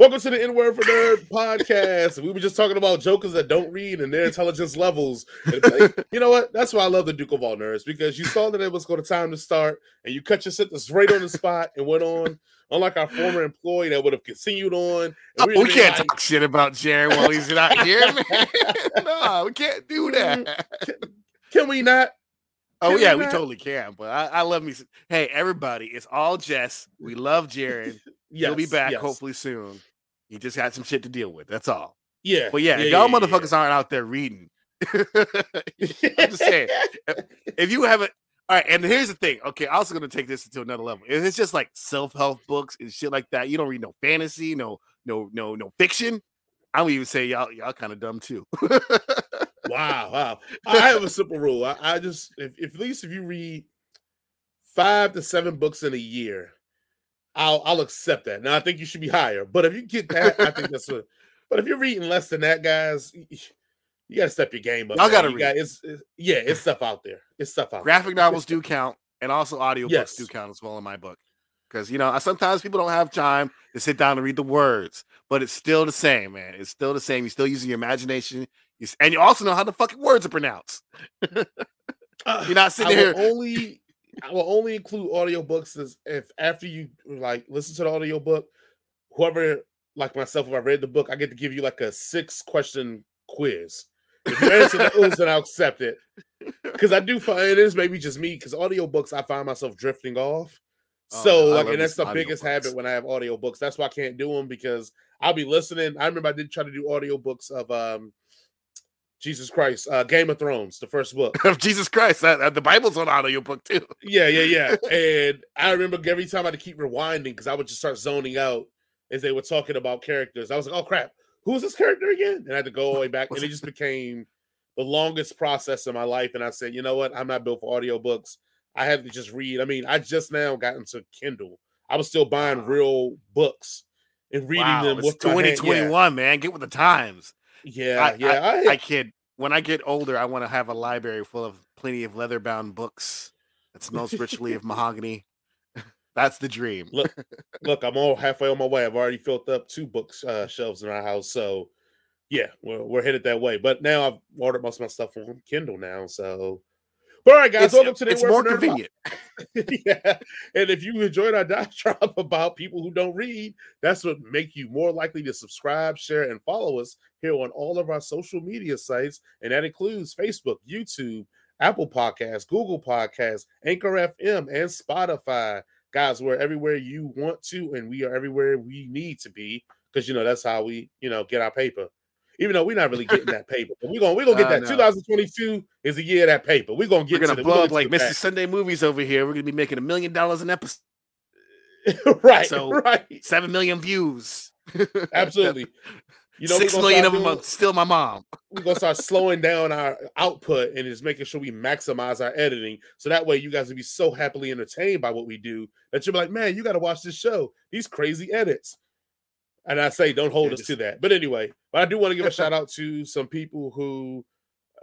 Welcome to the N Word for Nerd podcast. We were just talking about jokers that don't read and their intelligence levels. You know what? That's why I love the Duke of all nerds because you saw that it was going to time to start and you cut your sentence right on the spot and went on. Unlike our former employee that would have continued on. we, oh, we can't like, talk shit about Jared while he's not here, man. no, we can't do mm-hmm. that. Can, can we not? Oh yeah, we totally can. But I, I, love me. Hey, everybody, it's all Jess. We love Jared. yes, He'll be back yes. hopefully soon. He just had some shit to deal with. That's all. Yeah. But yeah, yeah y'all yeah, motherfuckers yeah. aren't out there reading. I'm just saying, if you haven't. All right, and here's the thing. Okay, I'm also gonna take this to another level. If it's just like self help books and shit like that, you don't read no fantasy, no, no, no, no fiction. I would even say y'all, y'all kind of dumb too. wow, wow. I have a simple rule. I, I just, if, if, at least if you read five to seven books in a year, I'll I'll accept that. Now I think you should be higher, but if you get that, I think that's what. But if you're reading less than that, guys, you got to step your game up. I got to read. Got, it's, it's, yeah, it's stuff out there. It's stuff out. Graphic there. novels do count, and also audiobooks yes. do count as well in my book. Because you know, sometimes people don't have time to sit down and read the words, but it's still the same, man. It's still the same. You're still using your imagination, and you also know how the fucking words are pronounced. Uh, you're not sitting here only I will only include audiobooks if after you like listen to the audiobook, whoever like myself, if I read the book, I get to give you like a six question quiz. If you answer those, then I'll accept it. Because I do find it is maybe just me, because audiobooks I find myself drifting off. Oh, so like, and that's the biggest habit when I have audiobooks. That's why I can't do them because I'll be listening. I remember I did try to do audiobooks of um Jesus Christ, uh, Game of Thrones, the first book of Jesus Christ. That, uh, the Bible's on audio book too. yeah, yeah, yeah. and I remember every time I had to keep rewinding because I would just start zoning out as they were talking about characters. I was like, "Oh crap, who's this character again?" And I had to go all the way back, and it just became the longest process in my life. And I said, "You know what? I'm not built for audio books. I have to just read. I mean, I just now got into Kindle. I was still buying wow. real books and reading wow, them. With 2021, yeah. man. Get with the times." Yeah, I, yeah. I, I, I kid. When I get older, I want to have a library full of plenty of leather bound books that smells richly of mahogany. That's the dream. look, look, I'm all halfway on my way. I've already filled up two books uh, shelves in our house, so yeah, we're we're headed that way. But now I've ordered most of my stuff on Kindle now, so all right, guys, it's, welcome to the It's more convenient. yeah. And if you enjoyed our diatribe about people who don't read, that's what make you more likely to subscribe, share, and follow us here on all of our social media sites. And that includes Facebook, YouTube, Apple Podcasts, Google Podcasts, Anchor FM, and Spotify. Guys, we're everywhere you want to, and we are everywhere we need to be because you know that's how we, you know, get our paper even though we're not really getting that paper. But we're gonna we're gonna get that. 2022 is the year of that paper. We're gonna get we're gonna to blow up like Mr. Sunday movies over here. We're gonna be making a million dollars an episode. right. So right. Seven million views. Absolutely. You know, six million of them are still my mom. We're gonna start slowing down our output and just making sure we maximize our editing. So that way you guys will be so happily entertained by what we do that you'll be like, man, you gotta watch this show. These crazy edits. And I say, don't hold us to that. But anyway, but I do want to give a shout out to some people who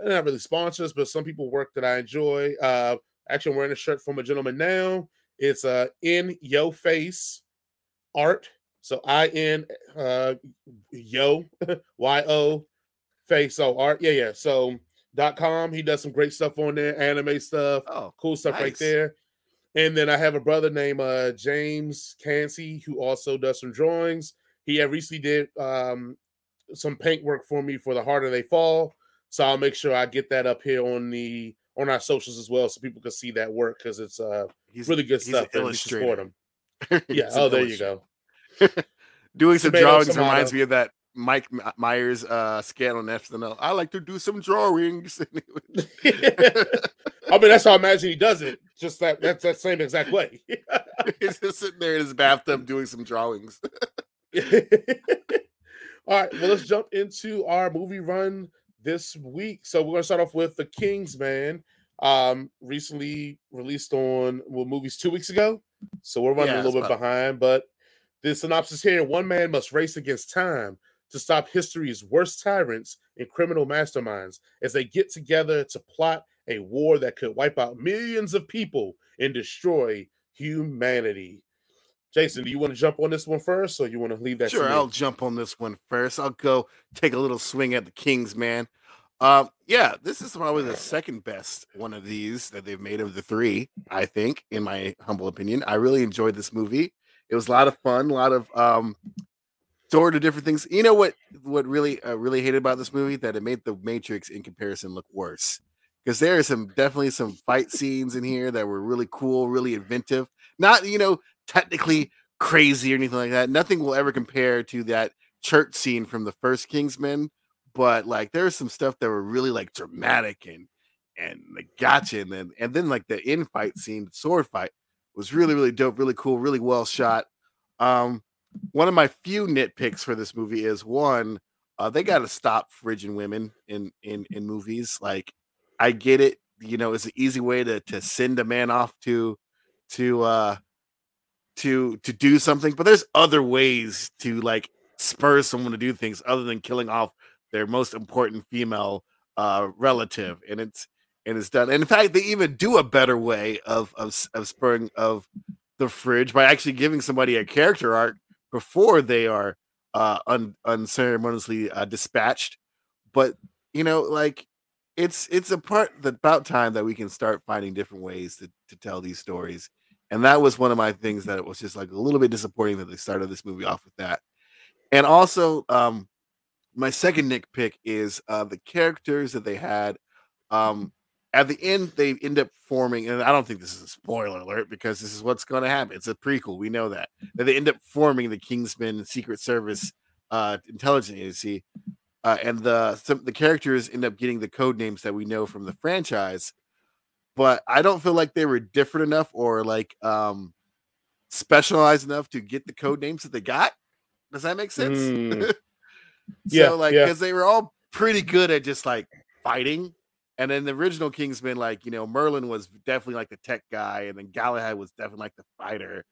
not really sponsors, but some people work that I enjoy. Uh, actually, I'm wearing a shirt from a gentleman now. It's uh in yo face art. So I N uh yo Y O face. So art. Yeah, yeah. So dot com. He does some great stuff on there, anime stuff. Oh, cool stuff nice. right there. And then I have a brother named uh James Cansey who also does some drawings. He recently did um, some paint work for me for the harder they fall. So I'll make sure I get that up here on the on our socials as well, so people can see that work because it's uh he's, really good stuff. Support him. yeah. oh, there you go. Doing some Tomato, drawings tomato. reminds me of that Mike Myers uh scan on SNL. I like to do some drawings. I mean, that's how I imagine he does it. Just that that's that same exact way. He's just sitting there in his bathtub doing some drawings. All right, well, let's jump into our movie run this week. So we're gonna start off with The King's Man. Um, recently released on well, movies two weeks ago. So we're running yeah, a little bit about... behind, but the synopsis here: one man must race against time to stop history's worst tyrants and criminal masterminds as they get together to plot a war that could wipe out millions of people and destroy humanity. Jason, do you want to jump on this one first, or you want to leave that? Sure, I'll jump on this one first. I'll go take a little swing at the King's Man. Um, yeah, this is probably the second best one of these that they've made of the three. I think, in my humble opinion, I really enjoyed this movie. It was a lot of fun, a lot of um, sort of different things. You know what? What really, uh, really hated about this movie that it made the Matrix in comparison look worse because there are some definitely some fight scenes in here that were really cool, really inventive. Not you know technically crazy or anything like that. Nothing will ever compare to that church scene from the first Kingsman but like there's some stuff that were really like dramatic and and like gotcha and then and then like the in fight scene sword fight was really really dope really cool really well shot um one of my few nitpicks for this movie is one uh they got to stop fridging women in in in movies like i get it you know it's an easy way to to send a man off to to uh to to do something but there's other ways to like spur someone to do things other than killing off their most important female uh, relative, and it's and it's done. And in fact, they even do a better way of of, of spurring of the fridge by actually giving somebody a character arc before they are uh, un, unceremoniously uh, dispatched. But you know, like it's it's a part that about time that we can start finding different ways to to tell these stories. And that was one of my things that it was just like a little bit disappointing that they started this movie off with that. And also, um, my second nitpick is uh, the characters that they had. Um, at the end, they end up forming, and I don't think this is a spoiler alert because this is what's going to happen. It's a prequel. We know that. That they end up forming the Kingsman Secret Service uh, intelligence agency, uh, and the some, the characters end up getting the code names that we know from the franchise. But I don't feel like they were different enough or like um, specialized enough to get the code names that they got. Does that make sense? Mm. yeah, so like because yeah. they were all pretty good at just like fighting. And then the original Kingsman, like you know, Merlin was definitely like the tech guy, and then Galahad was definitely like the fighter,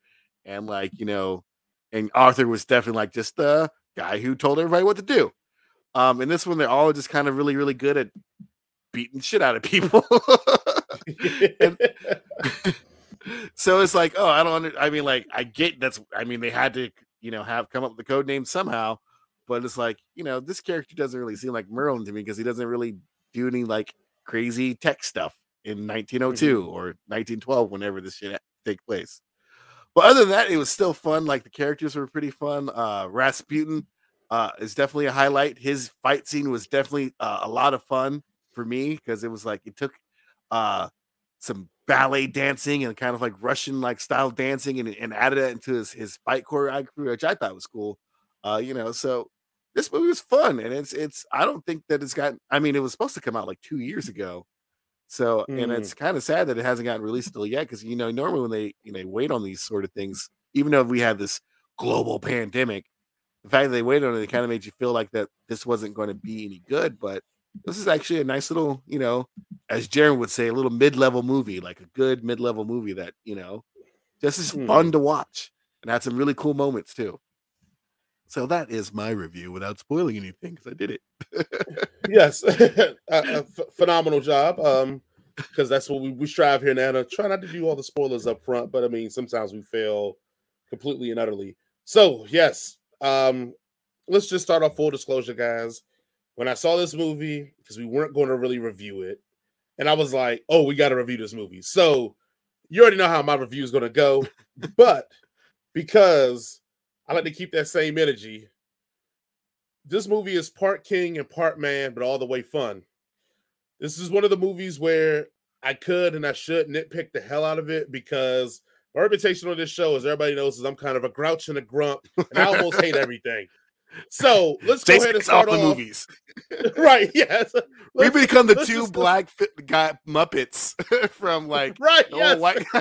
and like you know, and Arthur was definitely like just the guy who told everybody what to do. Um, and this one, they're all just kind of really, really good at beating shit out of people. and, so it's like, oh, I don't. I mean, like, I get that's. I mean, they had to, you know, have come up with the code name somehow. But it's like, you know, this character doesn't really seem like Merlin to me because he doesn't really do any like crazy tech stuff in 1902 mm-hmm. or 1912, whenever this shit take place. But other than that, it was still fun. Like the characters were pretty fun. Uh, Rasputin uh, is definitely a highlight. His fight scene was definitely uh, a lot of fun for me because it was like it took uh, some ballet dancing and kind of like Russian like style dancing and, and added that into his his fight choreography, which I thought was cool. Uh, you know, so this movie was fun and it's it's i don't think that it's got i mean it was supposed to come out like two years ago so mm. and it's kind of sad that it hasn't gotten released until yet because you know normally when they you know wait on these sort of things even though we had this global pandemic the fact that they waited on it, it kind of made you feel like that this wasn't going to be any good but this is actually a nice little you know as jaron would say a little mid-level movie like a good mid-level movie that you know just is mm. fun to watch and had some really cool moments too so that is my review without spoiling anything because I did it. yes, a, a f- phenomenal job. Um, because that's what we, we strive here now to try not to do all the spoilers up front, but I mean sometimes we fail completely and utterly. So yes, um, let's just start off full disclosure, guys. When I saw this movie, because we weren't going to really review it, and I was like, "Oh, we got to review this movie." So you already know how my review is going to go, but because I like to keep that same energy. This movie is part king and part man, but all the way fun. This is one of the movies where I could and I should nitpick the hell out of it because my reputation on this show, as everybody knows, is I'm kind of a grouch and a grump, and I almost hate everything. So let's go ahead and start off the movies. right? Yes. we become the two black guy Muppets from like right. Yes. White.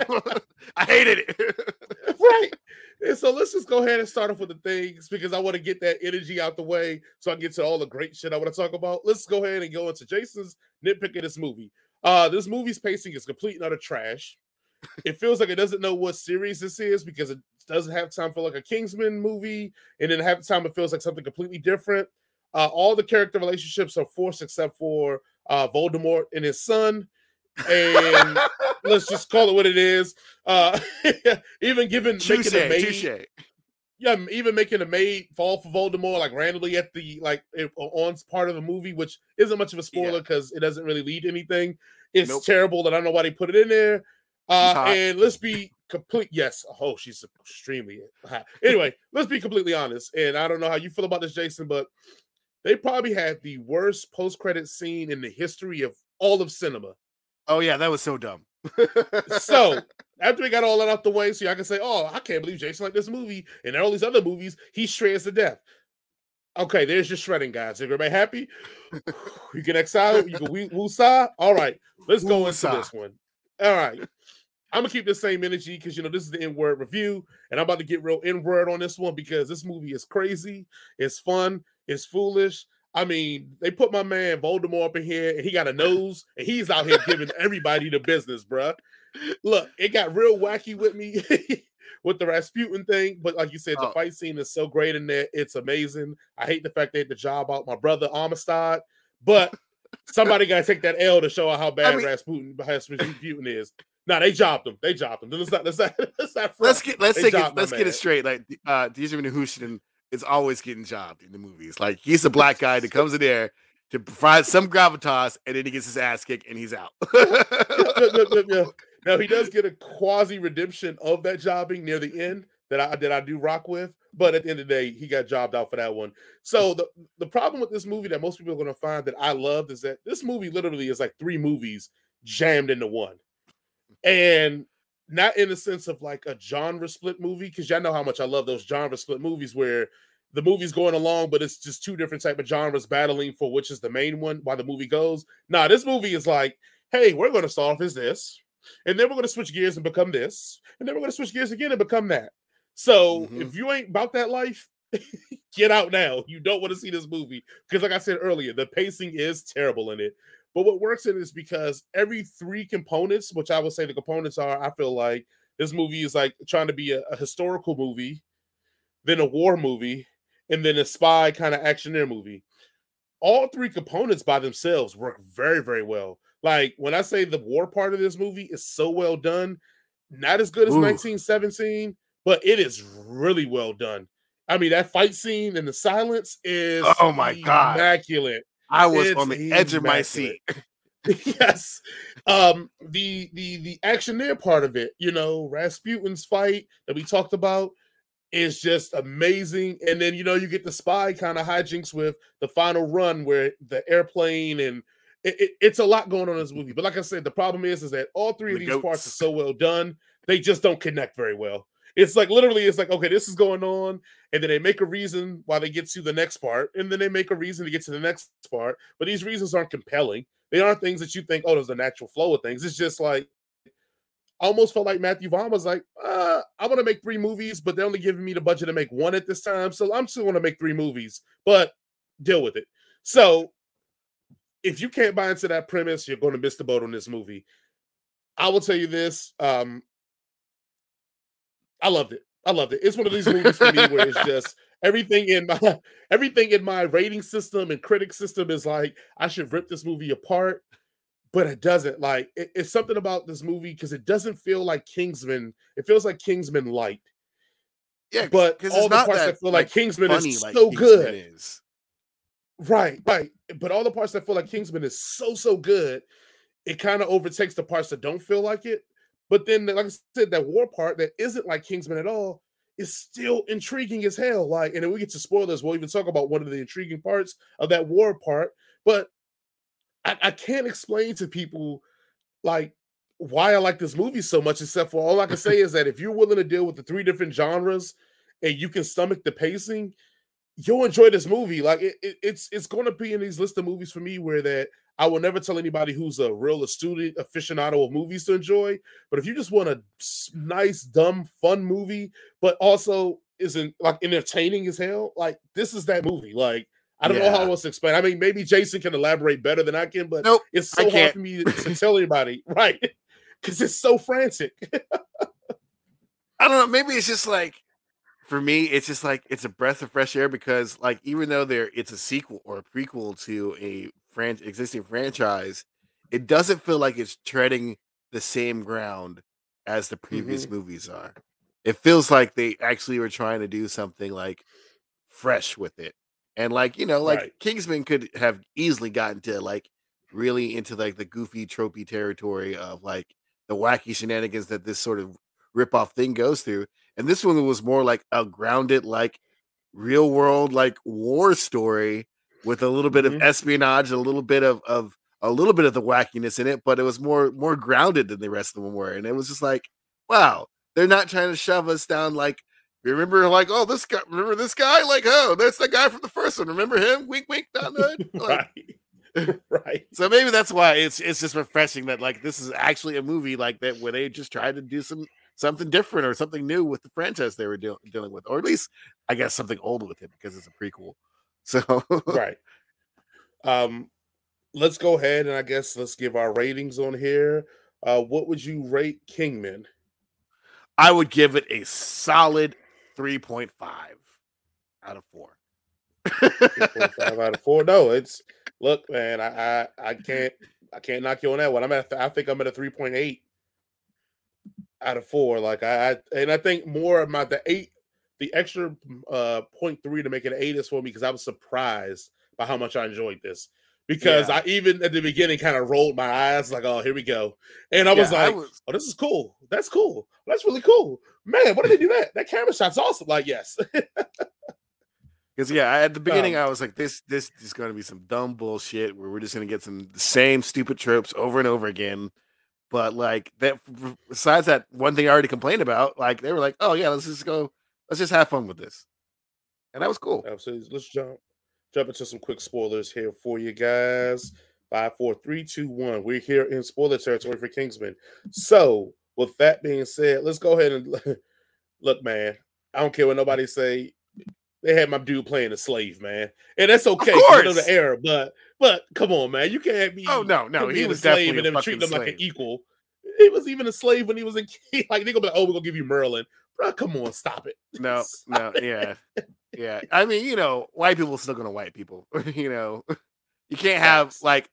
I hated it. right. And so let's just go ahead and start off with the things because I want to get that energy out the way so I can get to all the great shit I want to talk about. Let's go ahead and go into Jason's nitpick of this movie. Uh, this movie's pacing is complete and utter trash. It feels like it doesn't know what series this is because it doesn't have time for like a Kingsman movie, and then half the time it feels like something completely different. Uh, all the character relationships are forced except for uh, Voldemort and his son. and let's just call it what it is. Uh, even given Touche, making a maid, touche. yeah, even making a maid fall for Voldemort like randomly at the like on part of the movie, which isn't much of a spoiler because it doesn't really lead to anything. It's Nope. terrible that I don't know why they put it in there. Uh, and let's be complete. Yes, oh, she's extremely hot. Anyway, let's be completely honest. And I don't know how you feel about this, Jason, but they probably had the worst post-credit scene in the history of all of cinema. Oh yeah, that was so dumb. So after we got all that out the way, so y'all can say, "Oh, I can't believe Jason liked this movie," and all these other movies, he shreds to death. Okay, there's your shredding, guys. Everybody happy? You can exile, you can woo woosah. All right, let's go into this one. All right, I'm gonna keep the same energy because you know this is the N-word review, and I'm about to get real N-word on this one because this movie is crazy, it's fun, it's foolish. I mean, they put my man Voldemort up in here, and he got a nose, and he's out here giving everybody the business, bruh. Look, it got real wacky with me with the Rasputin thing, but like you said, the Oh. fight scene is so great in there. It's amazing. I hate the fact they had the job out my brother Amistad, but somebody got to take that L to show how bad mean- Rasputin, Rasputin is. No, they jobbed him. They jobbed him. Let's not. Let's not. Let's not. let's get let's They take it let's get it straight. Like uh Djimon Hounsou is always getting jobbed in the movies. Like he's a black guy that comes in there to provide some gravitas and then he gets his ass kicked and he's out. Yep, yep, yep, yep. Now he does get a quasi redemption of that jobbing near the end that I that I do rock with, but at the end of the day, he got jobbed out for that one. So the the problem with this movie that most people are going to find that I loved is that this movie literally is like three movies jammed into one, and not in the sense of like a genre split movie because y'all know how much I love those genre split movies where the movie's going along, but it's just two different type of genres battling for which is the main one while the movie goes. Nah, this movie is like, hey, we're going to solve off as this, and then we're going to switch gears and become this, and then we're going to switch gears again and become that. So Mhm. if you ain't about that life, get out now. You don't want to see this movie because, like I said earlier, the pacing is terrible in it. But what works in it is because every three components, which I would say the components are, I feel like this movie is like trying to be a, a historical movie, then a war movie, and then a spy kind of actioneer movie. All three components by themselves work very, very well. Like when I say the war part of this movie is so well done, not as good as Ooh. 1917, but it is really well done. I mean, that fight scene and the silence is Oh my God. immaculate. I was It's on the edge of my seat. yes. Um, the the the actioneer part of it, you know, Rasputin's fight that we talked about is just amazing. And then you know, you get the spy kind of hijinks with the final run where the airplane and it, it- it's a lot going on in this movie. But like I said, the problem is is that all three of The these parts are so well done, they just don't connect very well. It's like literally, it's like okay, this is going on, and then they make a reason why they get to the next part, and then they make a reason to get to the next part. But these reasons aren't compelling. They aren't things that you think, oh, there's a natural flow of things. It's just like almost felt like Matthew Vaughn was like, uh, I want to make three movies, but they're only giving me the budget to make one at this time. So I'm still going to make three movies, but deal with it. So if you can't buy into that premise, you're going to miss the boat on this movie. I will tell you this. Um, I loved it. I loved it. It's one of these movies for me where it's just everything in my everything in my rating system and critic system is like I should rip this movie apart, but it doesn't. Like it- it's something about this movie because it doesn't feel like Kingsman. It feels like Kingsman light, Yeah, but all the parts that, that feel like, like, Kingsman funny is so good. is. Right, right. But all the parts that feel like Kingsman is so so good, it kind of overtakes the parts that don't feel like it. But then, like I said, that war part that isn't like Kingsman at all is still intriguing as hell. Like, and then we get to spoilers. We'll even talk about one of the intriguing parts of that war part. But I, I can't explain to people like why I like this movie so much, except for all I can say is that if you're willing to deal with the three different genres and you can stomach the pacing, you'll enjoy this movie. Like it, it- it's it's going to be in these list of movies for me where that I will never tell anybody who's a real astute aficionado of movies to enjoy. But if you just want a nice, dumb, fun movie, but also isn't like entertaining as hell, like this is that movie. Like I don't know how else to explain. I mean, maybe Jason can elaborate better than I can, but Nope. it's so hard for me to, to tell anybody, right? Because it's so frantic. I don't know. Maybe it's just like for me, it's just like it's a breath of fresh air because like even though there it's a sequel or a prequel to a fran- existing franchise, it doesn't feel like it's treading the same ground as the previous Mm-hmm. movies are. It feels like they actually were trying to do something like fresh with it. And like, you know, like Right. Kingsman could have easily gotten to like really into like the goofy tropey territory of like the wacky shenanigans that this sort of rip-off thing goes through. And this one was more like a grounded, like real world, like war story with a little bit Mhm. of espionage, a little bit of of a little bit of the wackiness in it, but it was more more grounded than the rest of them were. And it was just like, wow, they're not trying to shove us down like remember like oh this guy remember this guy like oh that's the guy from the first one remember him wink wink the like, right. right. so maybe that's why it's it's just refreshing that like this is actually a movie like that where they just tried to do some something different or something new with the franchise they were deal- dealing with or at least i guess something old with it because it's a prequel so right. Um, let's go ahead and I guess let's give our ratings on here. Uh, what would you rate Kingman? i would give it a solid 3.5 out of 4 3.5 out of four. No, it's look, man. I, I I can't I can't knock you on that one. I'm at I think I'm at a 3.8 out of four. Like I, I and I think more about the eight, the extra uh point three to make it an eight is for me because I was surprised by how much I enjoyed this. Because Yeah. I even at the beginning kind of rolled my eyes like, oh, here we go. And I was Yeah, like, oh, this is cool. That's cool. That's really cool. Man, what did they do that? That camera shot's awesome. Like, yes. Because yeah, at the beginning Um, I was like, this this is going to be some dumb bullshit where we're just going to get some the same stupid tropes over and over again. But like that, besides that one thing I already complained about, like they were like, oh yeah, let's just go, let's just have fun with this, and that was cool. So let's jump jump into some quick spoilers here for you guys. Five, four, three, two, one. We're here in spoiler territory for Kingsman. So, with that being said, let's go ahead and look, man. I don't care what nobody say. They had my dude playing a slave, man, and that's okay. know course. the era, but but come on, man, you can't be. Oh no, no, he being a was slave definitely and a them treating fucking him like an equal. He was even a slave when he was in. Like they gonna be like, oh, we're gonna give you Merlin, bro. Come on, stop it. No, no, yeah, yeah. I mean, you know, white people still gonna white people. you know, you can't have like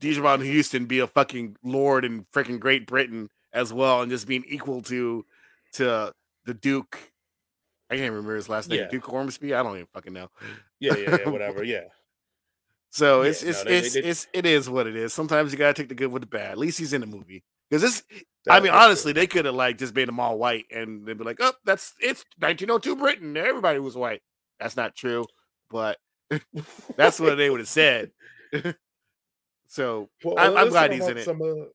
Djimon Hounsou be a fucking lord in freaking Great Britain as well, and just being equal to to the Duke. I can't remember his last name. Yeah. Duke Ormsby. I don't even fucking know. Yeah, yeah, yeah, whatever. Yeah. So Yeah, it's no, it's they- it's, they- it's it is what it is. Sometimes you gotta take the good with the bad. At least he's in the movie because this. I mean, honestly, they could have like just made them all white, and they'd be like, "Oh, that's it's 1902 Britain. Everybody was white." That's not true, but that's what they would have said. so Well, I'm- I'm glad he's in it. Some, uh,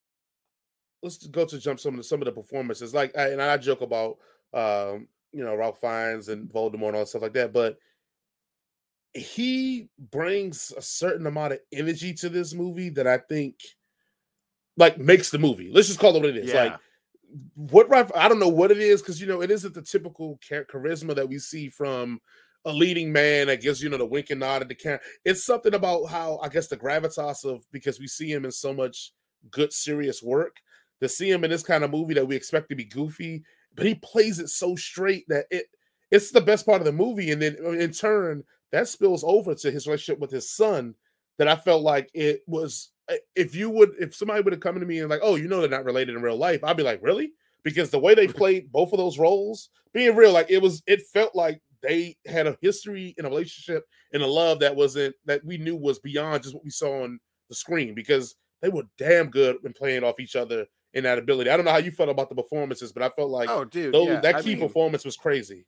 let's go to jump some of the some of the performances. Like, I, and I joke about, um, you know, Ralph Fiennes and Voldemort and all that stuff like that, but he brings a certain amount of energy to this movie that I think, like, makes the movie. Let's just call it what it is. yeah, Like, what? I don't know what it is because you know it isn't the typical char- charisma that we see from a leading man that gives you know the wink and nod at the camera. It's something about how I guess the gravitas of because we see him in so much good serious work to see him in this kind of movie that we expect to be goofy, but he plays it so straight that it it's the best part of the movie, and then uh, in turn that spills over to his relationship with his son. That I felt like it was eh, if you would if somebody would have come to me and like, oh, you know they're not related in real life, I'd be like, really? Because the way they played both of those roles, being real, like it was, it felt like they had a history and a relationship and a love that wasn't that we knew was beyond just what we saw on the screen because they were damn good when playing off each other in that ability. I don't know how you felt about the performances, but I felt like oh, dude, those, yeah, that I key mean, performance was crazy.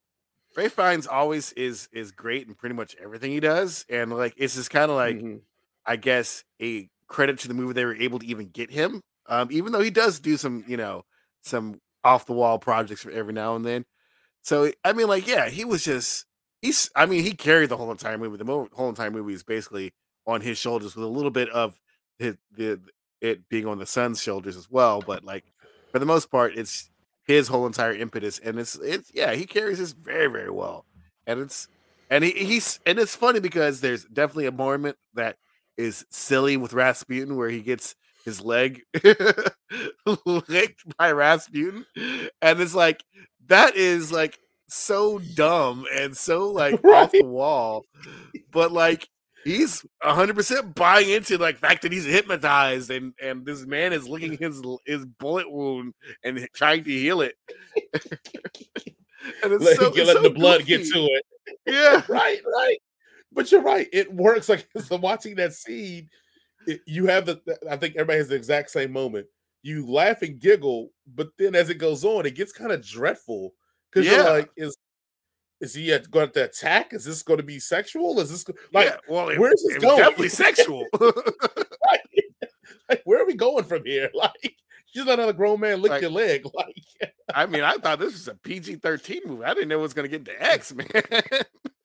Ralph Fiennes always is is great in pretty much everything he does, and like it's just kind of like Mhm. I guess a credit to the movie they were able to even get him. Um, even though he does do some, you know, some off the wall projects for every now and then. So I mean, like, yeah, he was just he's. I mean, he carried the whole entire movie. The mo- whole entire movie is basically on his shoulders with a little bit of his, the it being on the son's shoulders as well. But like for the most part, it's his whole entire impetus, and it's it's yeah, he carries this very very well, and it's and he, he's and it's funny because there's definitely a moment that is silly with Rasputin where he gets his leg licked by Rasputin, and it's like that is like so dumb and so like off the wall, but like he's 100 percent buying into like fact that he's hypnotized and and this man is licking his his bullet wound and trying to heal it. and it's Let, so, it's so the blood get to it. Yeah, right, right. But you're right. It works. Like so watching that scene, it, you have the. I think everybody has the exact same moment. You laugh and giggle, but then as it goes on, it gets kind of dreadful because yeah. you're like, is is he going to attack? Is this going to be sexual? Is this like yeah, well? It, where's this going? Definitely sexual. right. Like, where are we going from here? Like, she's not a grown man lick like, your leg. Like, I mean, I thought this was a PG thirteen movie. I didn't know it was going to get to X, man.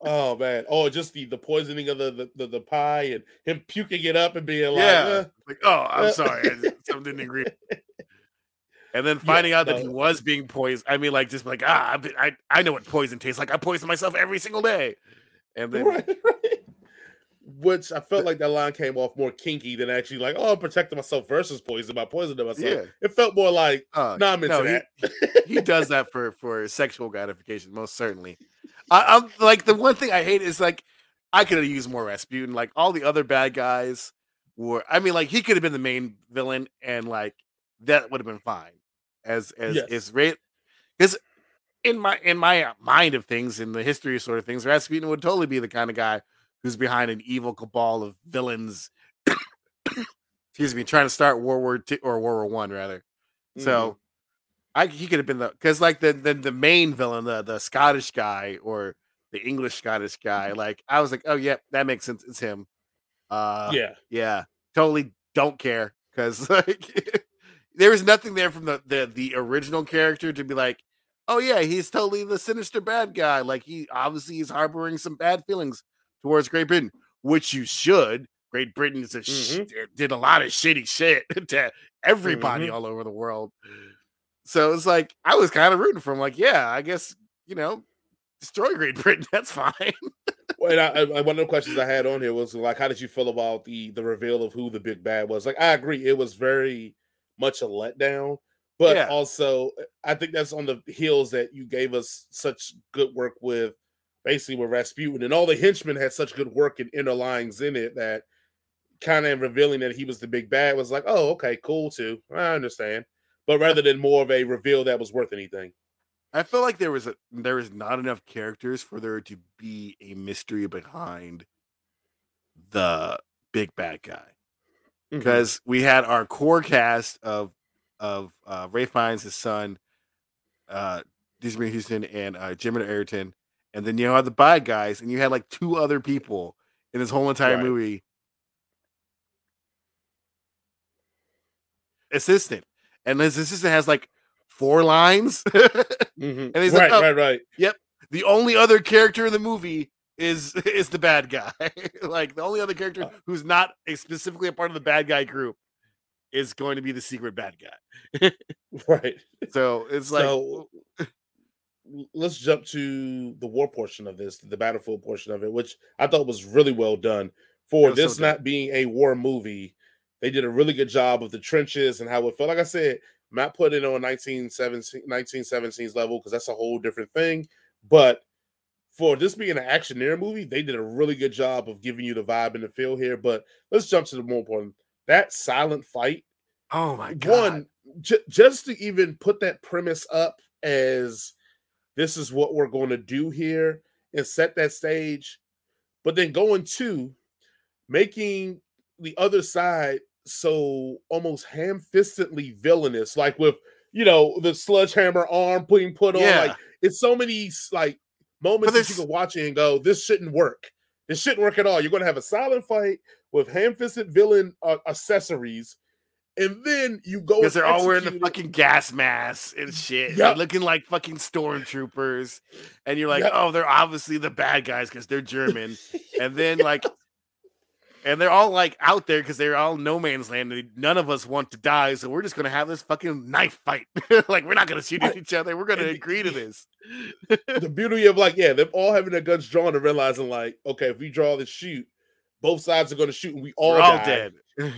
Oh man! Oh, just the the poisoning of the the, the, the pie and him puking it up and being like, yeah, uh, like oh, I'm sorry, something didn't agree and then finding yeah, out that no. he was being poisoned. I mean, like just like ah, I I know what poison tastes like. I poison myself every single day, and then. Right, right. Which I felt like that line came off more kinky than actually like, oh, I'm protecting myself versus poison by poisoning myself. Yeah. It felt more like, uh, nah, I'm into no, that. He, he, does that for for sexual gratification, most certainly. I, am like the one thing I hate is like I could have used more Rasputin. Like all the other bad guys were. I mean, like he could have been the main villain, and like that would have been fine as as yes. is rate because in my in my mind of things in the history sort of things rasputin would totally be the kind of guy who's behind an evil cabal of villains excuse me trying to start world war two or world war one rather mm-hmm. so i he could have been the because like the, the the main villain the the scottish guy or the english scottish guy mm-hmm. like i was like oh yeah that makes sense it's him uh yeah yeah totally don't care because like there was nothing there from the, the the original character to be like, oh yeah, he's totally the sinister bad guy. Like he obviously is harboring some bad feelings towards Great Britain, which you should. Great Britain mm-hmm. sh- did a lot of shitty shit to everybody mm-hmm. all over the world. So it's like I was kind of rooting for him. Like, yeah, I guess you know, destroy Great Britain. That's fine. well, and I, I, one of the questions I had on here was like, how did you feel about the the reveal of who the big bad was? Like, I agree, it was very much a letdown. But yeah. also, uh, I think that's on the heels that you gave us such good work with, basically with Rasputin, and all the henchmen had such good work and inner lines in it that kind of revealing that he was the big bad was like, oh, okay, cool too. I understand. But rather than more of a reveal that was worth anything. I feel like there was a there was not enough characters for there to be a mystery behind the big bad guy because mm-hmm. we had our core cast of of uh, Ralph Fiennes, his son, uh, Djimon Hounsou, and uh, Gemma Arterton, and then you had the bad guys, and you had like two other people in this whole entire right. movie. Assistant, and his assistant has like four lines, mm-hmm. and he's right, like, oh, right, right. Yep. The only other character in the movie is is the bad guy. like the only other character uh. who's not specifically a part of the bad guy group is going to be the secret bad guy. right. So it's like so, let's jump to the war portion of this, the battlefield portion of it, which I thought was really well done. For this so not being a war movie, they did a really good job of the trenches and how it felt. Like I said, Matt put it on 1917, 1917's level because that's a whole different thing. But for this being an actioneer movie, they did a really good job of giving you the vibe and the feel here. But let's jump to the more important that silent fight. Oh my god! One, j- just to even put that premise up as this is what we're going to do here and set that stage, but then going to making the other side so almost ham-fistedly villainous, like with you know the sledgehammer arm being put on. Yeah. Like it's so many like moments that you can watch it and go, this shouldn't work. This shouldn't work at all. You're going to have a silent fight with ham-fisted villain uh, accessories, and then you go because they're all wearing the fucking gas masks and shit, yep. looking like fucking stormtroopers, and you're like, yep. oh, they're obviously the bad guys because they're German, and then like and they're all like out there because they're all no man's land. None of us want to die, so we're just gonna have this fucking knife fight. like we're not gonna shoot at each other. We're gonna and agree to this. the beauty of like, yeah, they're all having their guns drawn and realizing like, okay, if we draw the shoot, both sides are gonna shoot, and we all, all dead.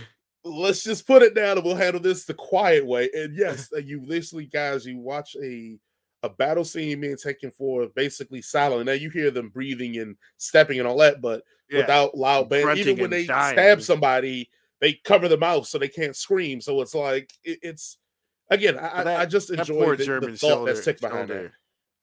Let's just put it down, and we'll handle this the quiet way. And yes, uh, you literally, guys, you watch a a battle scene being taken for basically silent. Now you hear them breathing and stepping and all that, but yeah. without loud bang. Even when they dying. stab somebody, they cover the mouth so they can't scream. So it's like it, it's again. I, that, I just enjoy the, German the thought shoulder, that's behind shoulder. that.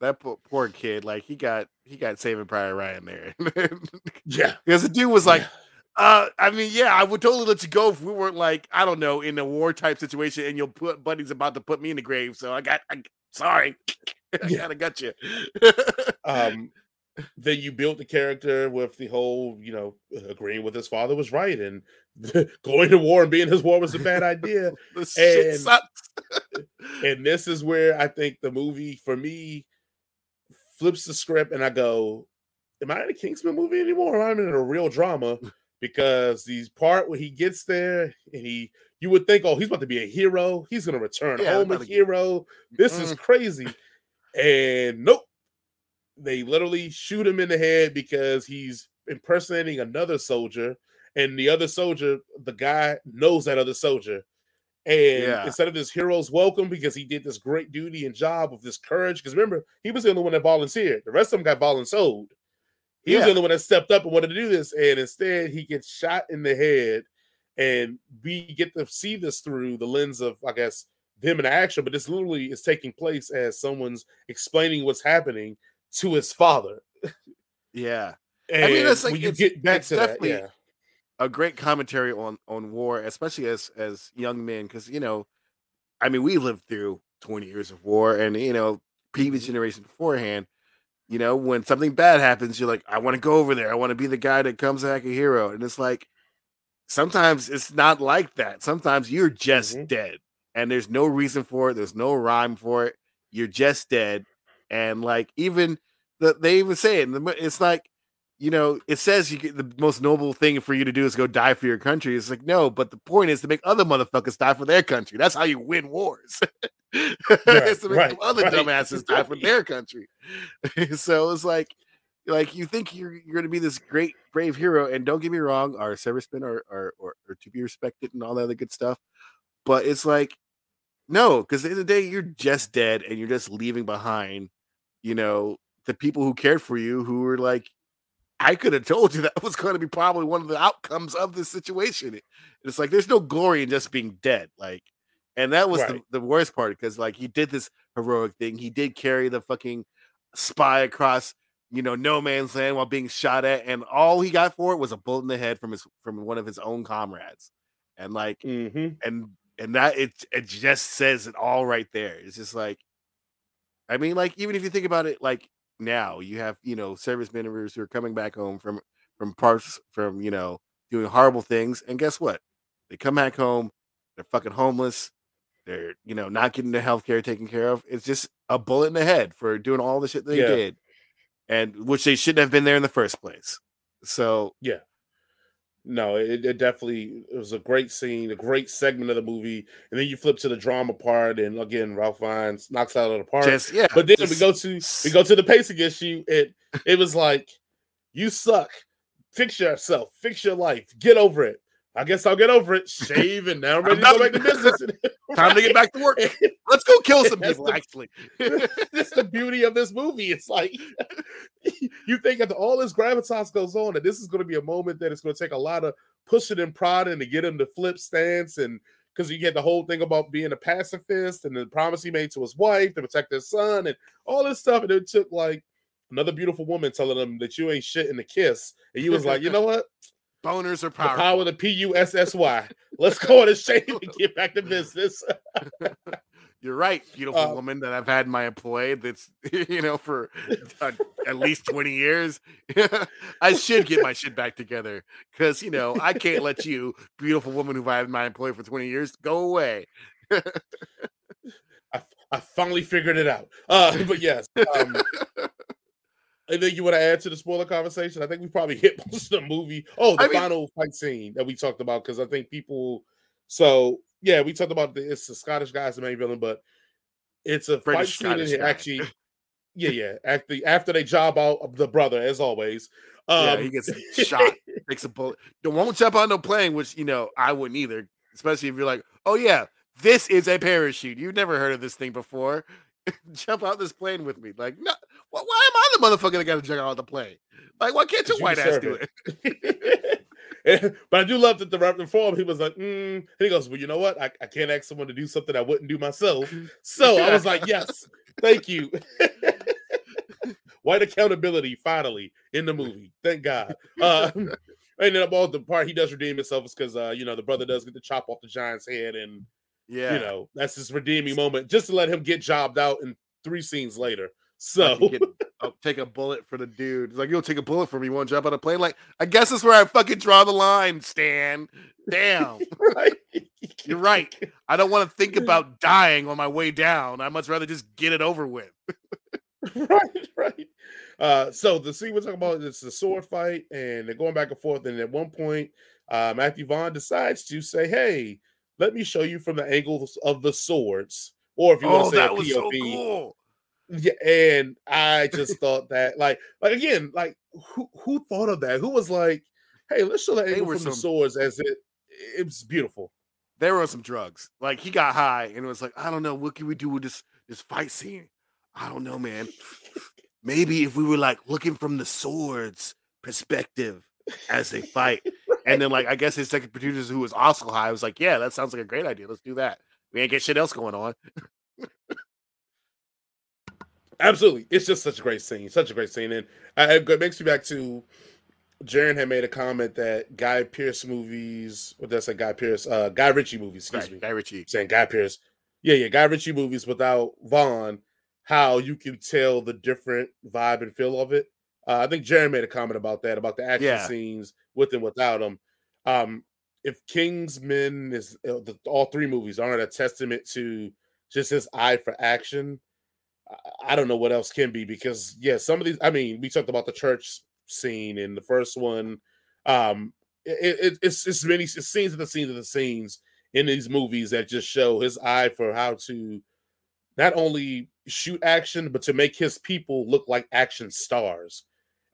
That poor, kid, like he got he got Saving Private Ryan there. yeah, because the dude was like, yeah. Uh, I mean, yeah, I would totally let you go if we weren't like, I don't know, in a war type situation, and your put buddy's about to put me in the grave. So I got, I, sorry, I yeah. kind of got you. um, then you built the character with the whole, you know, agreeing with his father was right, and going to war and being his war was a bad idea. and, sucks. and this is where I think the movie, for me, flips the script, and I go, "Am I in a Kingsman movie anymore? Or am I in a real drama?" because the part where he gets there and he you would think, oh, he's about to be a hero. He's gonna return yeah, home a hero. This mm. is crazy. And nope. They literally shoot him in the head because he's impersonating another soldier. And the other soldier, the guy knows that other soldier. And yeah. instead of this hero's welcome, because he did this great duty and job of this courage, because remember, he was the only one that volunteered. The rest of them got volunteered. He yeah. was the only one that stepped up and wanted to do this, and instead he gets shot in the head. And we get to see this through the lens of, I guess, them in action. But this literally is taking place as someone's explaining what's happening to his father. Yeah, and I mean, it's like you get back to definitely that, yeah. a great commentary on on war, especially as as young men, because you know, I mean, we lived through twenty years of war, and you know, previous mm-hmm. generation beforehand you know, when something bad happens, you're like, I want to go over there. I want to be the guy that comes back a hero. And it's like, sometimes it's not like that. Sometimes you're just mm-hmm. dead and there's no reason for it. There's no rhyme for it. You're just dead. And like, even the, they even say it, it's like, you know, it says you get the most noble thing for you to do is go die for your country. It's like, no, but the point is to make other motherfuckers die for their country. That's how you win wars. Right, to make right, other right. dumbasses die for their country. so it's like, like you think you're you're going to be this great brave hero, and don't get me wrong, our servicemen are are, are, are to be respected and all that other good stuff. But it's like, no, because at the end of the day, you're just dead, and you're just leaving behind, you know, the people who cared for you, who were like, I could have told you that was going to be probably one of the outcomes of this situation. It's like there's no glory in just being dead. Like and that was right. the, the worst part because like he did this heroic thing. He did carry the fucking spy across, you know, no man's land while being shot at, and all he got for it was a bullet in the head from his from one of his own comrades. And like mm-hmm. and and that it it just says it all right there. It's just like I mean, like, even if you think about it, like now you have, you know, service members who are coming back home from from parts from, you know, doing horrible things. And guess what? They come back home, they're fucking homeless, they're, you know, not getting the health care taken care of. It's just a bullet in the head for doing all the shit they yeah. did. And which they shouldn't have been there in the first place. So yeah. No, it, it, definitely it was a great scene, a great segment of the movie, and then you flip to the drama part, and again, Ralph Fiennes knocks out of the park. Just, yeah, but then just... we go to we go to the pacing issue. It it was like, you suck. Fix yourself. Fix your life. Get over it. I guess I'll get over it. Shave and now I'm ready to go back to business. Time to get back to work. Let's go kill some people. The, actually, that's the beauty of this movie. It's like you think that all this gravitas goes on, and this is going to be a moment that it's going to take a lot of pushing and prodding to get him to flip stance, and because you get the whole thing about being a pacifist and the promise he made to his wife to protect his son and all this stuff, and it took like another beautiful woman telling him that you ain't shit in the kiss, and he was like, you know what? Boners are powerful. The power of the P U S S Y. Let's go on a shave and get back to business. You're right, beautiful uh, woman that I've had my employ. That's you know for uh, at least twenty years. I should get my shit back together because you know I can't let you, beautiful woman who I've had my employ for twenty years, go away. I, I finally figured it out. Uh, but yes, um, Anything you want to add to the spoiler conversation? I think we probably hit most of the movie. Oh, the I final mean, fight scene that we talked about because I think people. So yeah, we talked about the, it's the Scottish guy's the main villain, but it's a British fight Scottish scene. Actually, yeah, yeah. Actually, after they job out the brother, as always. Um, yeah, he gets shot, takes a bullet. Don't won't jump on no plane, which you know I wouldn't either. Especially if you're like, oh yeah, this is a parachute. You've never heard of this thing before. jump out this plane with me. Like, no, why am I the motherfucker that got to jump out the plane? Like, why can't your white ass do it? it? but I do love that the rap form, he was like, mm. and he goes, Well, you know what? I, I can't ask someone to do something I wouldn't do myself. So I was like, Yes, thank you. White accountability finally in the movie. Thank God. Uh, and then about the part he does redeem himself is because uh, you know the brother does get to chop off the giant's head, and yeah, you know that's his redeeming moment, just to let him get jobbed out in three scenes later. So get, I'll take a bullet for the dude. He's like, you'll take a bullet for me. You want to jump on a plane? Like, I guess that's where I fucking draw the line, Stan. Damn. right. You're right. I don't want to think about dying on my way down. I'd much rather just get it over with. right, right. Uh, so the scene we're talking about is the sword fight, and they're going back and forth. And at one point, uh, Matthew Vaughn decides to say, "Hey, let me show you from the angles of the swords." Or if you want to oh, say that was POV, so cool. Yeah, and I just thought that, like, like again, like who who thought of that? Who was like, "Hey, let's show the angle from some, the swords as it it was beautiful." There were some drugs. Like he got high and it was like, I don't know, what can we do with this this fight scene? I don't know, man maybe if we were like looking from the swords perspective as they fight. and then like I guess his second producer who was also high was like, Yeah, that sounds like a great idea. Let's do that. We ain't get shit else going on. Absolutely. It's just such a great scene. Such a great scene. And it makes me back to Jaron had made a comment that Guy Pierce movies, what did I say? Guy Pierce, uh, Guy Ritchie movies, excuse me. Guy Ritchie. Saying Guy Pierce. Yeah, yeah, Guy Ritchie movies without Vaughn how you can tell the different vibe and feel of it. Uh, I think Jerry made a comment about that, about the action yeah. scenes with and without him. Um, if Kingsman is uh, the, all three movies aren't a testament to just his eye for action, I, I don't know what else can be because yeah, some of these. I mean, we talked about the church scene in the first one. Um, it, it, it's it's many it's scenes of the scenes of the scenes in these movies that just show his eye for how to not only shoot action, but to make his people look like action stars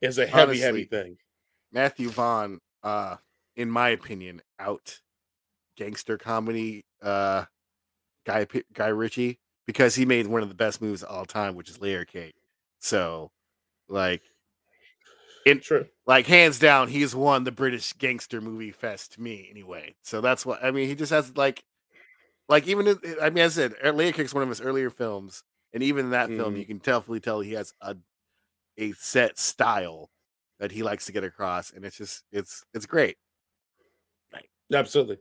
is a heavy, Honestly, heavy thing. Matthew Vaughn, uh, in my opinion, out gangster comedy uh guy Guy Ritchie because he made one of the best movies of all time, which is Layer Cake. So, like, in True. like hands down, he's won the British gangster movie fest to me anyway. So that's what I mean. He just has like, like even I mean, I said Layer Cake is one of his earlier films, and even in that mm. film, mm-hmm. you can definitely tell he has a a set style that he likes to get across, and it's just it's it's great. Right. Absolutely.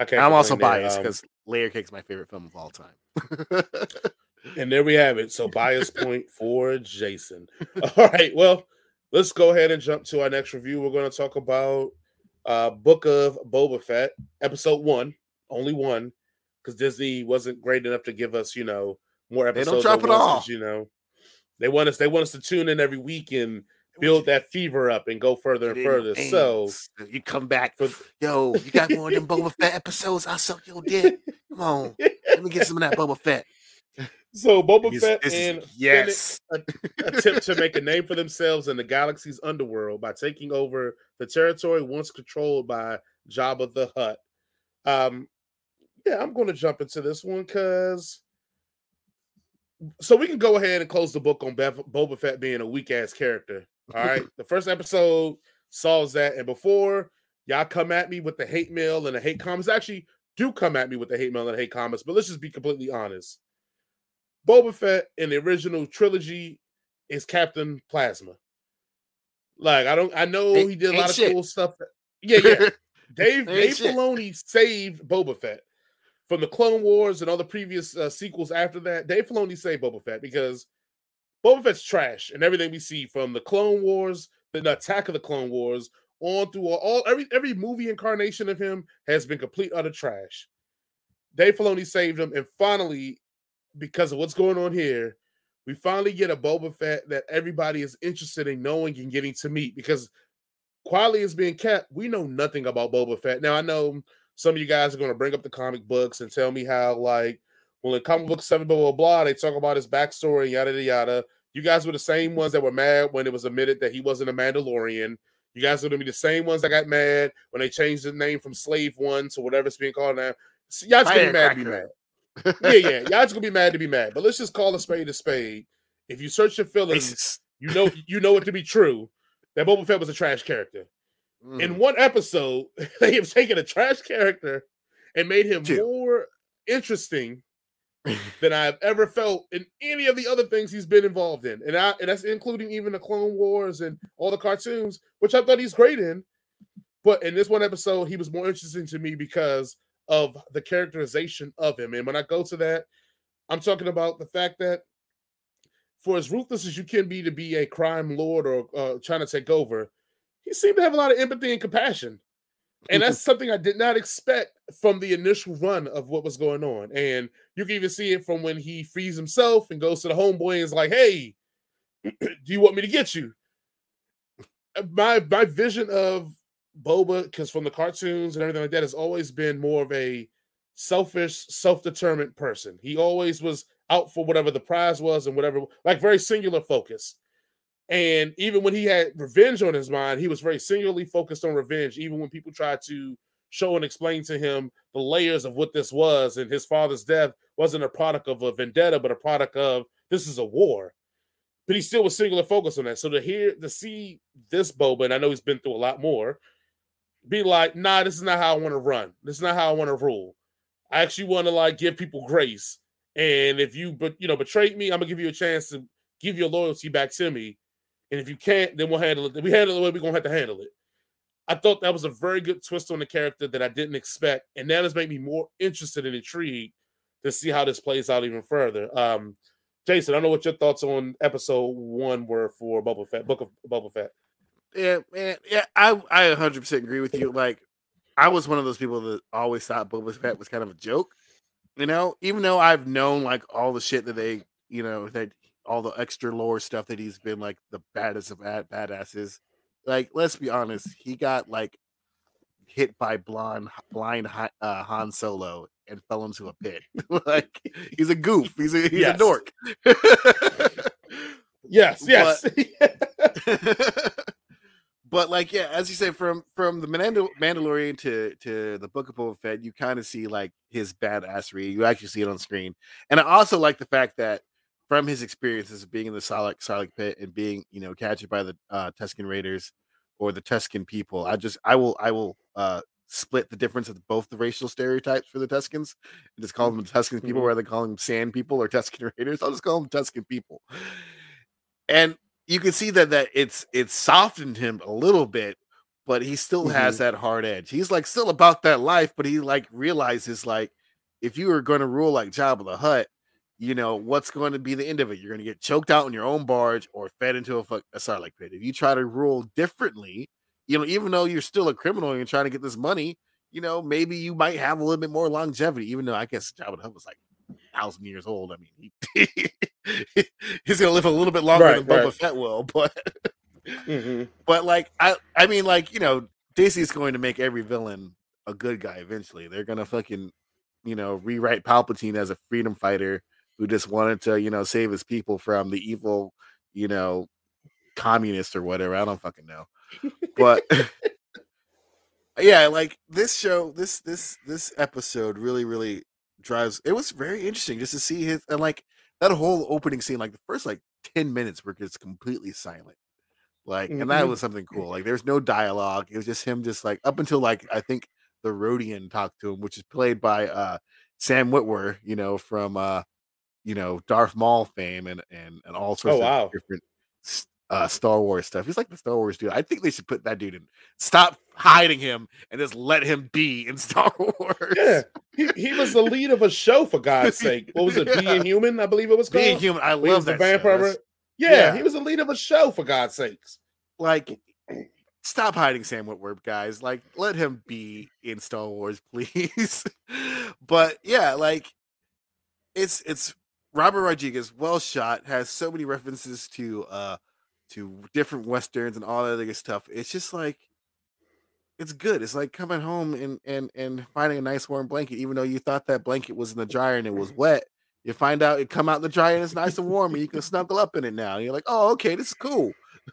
Okay. I'm also biased because um, Layer Cake's my favorite film of all time. and there we have it. So bias point for Jason. All right. Well, let's go ahead and jump to our next review. We're going to talk about uh Book of Boba Fett, episode one, only one, because Disney wasn't great enough to give us, you know, more episodes. They don't drop it all. You know, they want us. They want us to tune in every week and build that fever up and go further and further. So you come back for yo, you got more than Boba Fett episodes. I'll suck your dick. Come on, let me get some of that Boba Fett. So Boba he's, Fett and yes, attempt to make a name for themselves in the galaxy's underworld by taking over the territory once controlled by Jabba the Hutt. Um, yeah, I'm going to jump into this one because so we can go ahead and close the book on Boba Fett being a weak ass character. All right, the first episode solves that, and before y'all come at me with the hate mail and the hate comments, actually do come at me with the hate mail and hate comments, but let's just be completely honest. Boba Fett in the original trilogy is Captain Plasma. Like I don't, I know he did a lot of shit. cool stuff. Yeah, yeah. Dave Dave shit. Filoni saved Boba Fett from the Clone Wars and all the previous uh, sequels after that, Dave Filoni saved Boba Fett because Boba Fett's trash and everything we see from the Clone Wars, the Attack of the Clone Wars, on through all, all every every movie incarnation of him has been complete utter trash. Dave Filoni saved him, and finally, because of what's going on here, we finally get a Boba Fett that everybody is interested in knowing and getting to meet because quietly is being kept. We know nothing about Boba Fett. Now I know some of you guys are going to bring up the comic books and tell me how, like, well, in comic book seven, blah, blah, blah, they talk about his backstory, yada, yada, yada. You guys were the same ones that were mad when it was admitted that he wasn't a Mandalorian. You guys are going to be the same ones that got mad when they changed the name from Slave One to whatever it's being called now. So y'all just getting mad, be mad. yeah, yeah. Y'all just gonna be mad to be mad. But let's just call a spade a spade. If you search your feelings, you know you know it to be true that Boba Fett was a trash character. Mm. In one episode, they have taken a trash character and made him more interesting than I've ever felt in any of the other things he's been involved in. And I and that's including even the Clone Wars and all the cartoons, which I thought he's great in. But in this one episode, he was more interesting to me because of the characterization of him. And when I go to that, I'm talking about the fact that for as ruthless as you can be to be a crime lord or uh, trying to take over, he seemed to have a lot of empathy and compassion. And that's something I did not expect from the initial run of what was going on. And you can even see it from when he frees himself and goes to the homeboy and is like, hey, do you want me to get you? My my vision of Boba, because from the cartoons and everything like that, has always been more of a selfish, self-determined person. He always was out for whatever the prize was and whatever, like very singular focus. And even when he had revenge on his mind, he was very singularly focused on revenge. Even when people tried to show and explain to him the layers of what this was, and his father's death wasn't a product of a vendetta, but a product of this is a war. But he still was singular focused on that. So to hear to see this Boba, and I know he's been through a lot more, be like, nah, this is not how I want to run. This is not how I want to rule. I actually want to like give people grace. And if you but you know betrayed me, I'm gonna give you a chance to give your loyalty back to me and if you can't, then we'll handle it. We handle it the way we're gonna have to handle it. I thought that was a very good twist on the character that I didn't expect, and that has made me more interested and intrigued to see how this plays out even further. Um, Jason, I don't know what your thoughts on episode one were for Boba Fett, Book of Boba Fett. Yeah, man, yeah, I I 100 percent agree with you. Like, I was one of those people that always thought Boba Fett was kind of a joke. You know, even though I've known like all the shit that they, you know, that all the extra lore stuff that he's been like the baddest of bad badasses. Like, let's be honest, he got like hit by blind blind uh, Han Solo and fell into a pit. like he's a goof. He's a he's yes. a dork. yes, yes. But, but, like, yeah, as you say, from from the Mandal- Mandalorian to to the Book of Boba Fett, you kind of see like his badassery. You actually see it on screen, and I also like the fact that from his experiences of being in the Sarlacc Sarlacc pit and being, you know, captured by the uh, Tusken Raiders or the Tuscan people. I just I will I will uh split the difference of both the racial stereotypes for the Tuscans and just call them the Tusken people mm-hmm. rather than calling them Sand people or Tuscan Raiders. I'll just call them Tuscan people. And you can see that that it's it's softened him a little bit, but he still mm-hmm. has that hard edge. He's like still about that life, but he like realizes like if you were going to rule like Jabba the Hutt, you know what's going to be the end of it. You're going to get choked out in your own barge or fed into a fuck a Sarlacc pit. If you try to rule differently, you know, even though you're still a criminal and you're trying to get this money, you know, maybe you might have a little bit more longevity. Even though I guess Jabba the Hutt was like thousand years old. I mean, he, he's going to live a little bit longer right, than Boba right. Fett will, but mm-hmm. but like I I mean, like you know, Disney's going to make every villain a good guy eventually. They're gonna fucking you know rewrite Palpatine as a freedom fighter who just wanted to, you know, save his people from the evil, you know, communist or whatever. I don't fucking know. But yeah, like this show, this this this episode really, really drives it was very interesting just to see his and like that whole opening scene, like the first like 10 minutes were just completely silent. Like, mm-hmm. and that mm-hmm. was something cool. Like there's no dialogue. It was just him just like up until like I think the Rodian talked to him, which is played by uh Sam Witwer, you know, from uh you know Darth Maul fame and and and all sorts oh, wow. of different uh, Star Wars stuff. He's like the Star Wars dude. I think they should put that dude in. Stop hiding him and just let him be in Star Wars. Yeah, he, he was the lead of a show for God's sake. What was it? yeah. Being Human, I believe it was called. Being Human. I love that. vampire. Yeah, yeah, he was the lead of a show for God's sakes. Like, stop hiding Sam Witwer, guys. Like, let him be in Star Wars, please. but yeah, like, it's it's Robert Rodriguez, well shot, has so many references to uh to different westerns and all that other stuff. It's just like it's good. It's like coming home and and and finding a nice warm blanket, even though you thought that blanket was in the dryer and it was wet. You find out it come out in the dryer and it's nice and warm, and you can snuggle up in it now. And you're like, oh, okay, this is cool.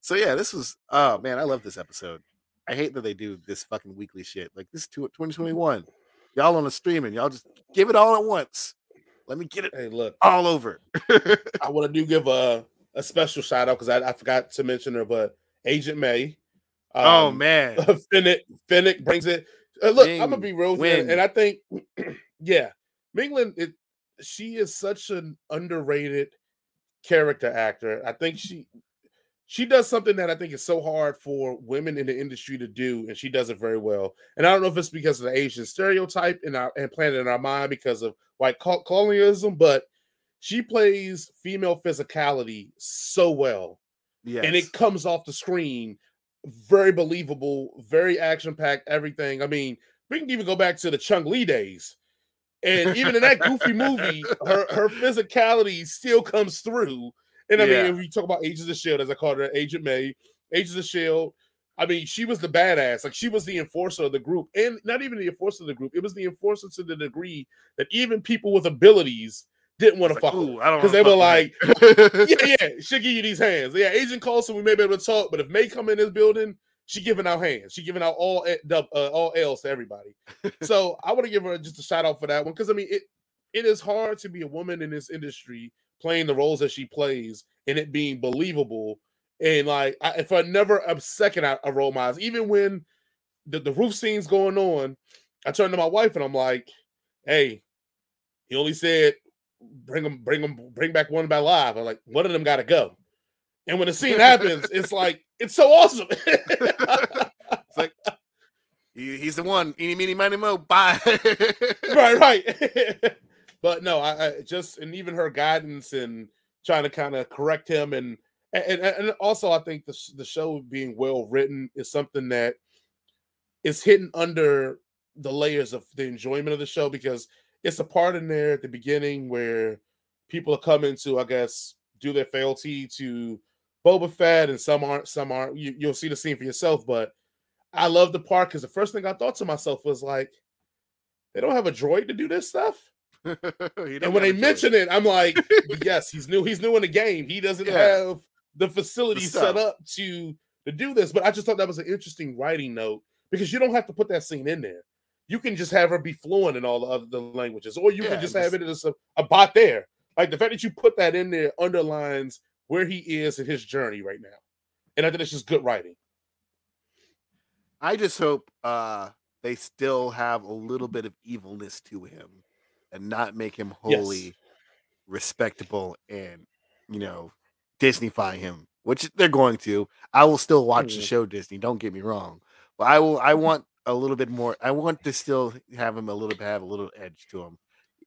so yeah, this was oh man, I love this episode. I hate that they do this fucking weekly shit. Like this is 2021. y'all on the streaming. Y'all just give it all at once. Let me get it Hey, look, all over. I want to do give a a special shout out because I, I forgot to mention her, but Agent May. oh um, man. Fennec Fennec brings it. Uh, look, I'm gonna be real with you, and I think, yeah, Ming-Na Wen, it, she is such an underrated character actor. I think she she does something that I think is so hard for women in the industry to do, and she does it very well. And I don't know if it's because of the Asian stereotype in our and planted in our mind because of white colonialism, but she plays female physicality so well Yes. and it comes off the screen very believable, very action packed, everything. I mean, we can even go back to the Chun-Li days. And even in that goofy movie, her her physicality still comes through. And I Yeah. mean, if we talk about Agents of Shield, as I called her, Agent May, Agents of Shield. I mean, she was the badass. Like she was the enforcer of the group, and not even the enforcer of the group. It was the enforcer to the degree that even people with abilities didn't want to like, fuck with ooh, because they were like, yeah, yeah, she'll give you these hands. Yeah, Agent Coulson, we may be able to talk, but if May come in this building, she giving out hands. She giving out all uh, all L's to everybody. so I want to give her just a shout out for that one because I mean it it is hard to be a woman in this industry playing the roles that she plays and it being believable. And like, I, if I never a second I, I roll my eyes, even when the, the roof scene's going on, I turn to my wife and I'm like, "Hey, he only said bring them, bring them, bring back one by live." I'm like, one of them got to go. And when the scene happens, it's like it's so awesome. it's like he, he's the one. Eeny, meeny, miny, mo. Bye. right, right. but no, I, I just and even her guidance and trying to kind of correct him and and and also I think the the show being well written is something that is hidden under the layers of the enjoyment of the show because it's a part in there at the beginning where people are coming to I guess do their fealty to Boba Fett and some aren't some aren't you, you'll see the scene for yourself but I love the part because the first thing I thought to myself was like they don't have a droid to do this stuff and when they got a choice. mention it, I'm like, yes, he's new. He's new in the game. He doesn't Yeah. have the facility stuff. set up to to do this. But I just thought that was an interesting writing note because you don't have to put that scene in there. You can just have her be fluent in all the other the languages, or you Yeah, can just just- have it as a, a bot there. Like the fact that you put that in there underlines where he is in his journey right now. And I think it's just good writing. I just hope uh they still have a little bit of evilness to him and not make him wholly Yes. respectable and you know Disneyfy him, which they're going to. I will still watch the Mhm. show Disney, don't get me wrong. But I will I want a little bit more I want to still have him a little bit have a little edge to him.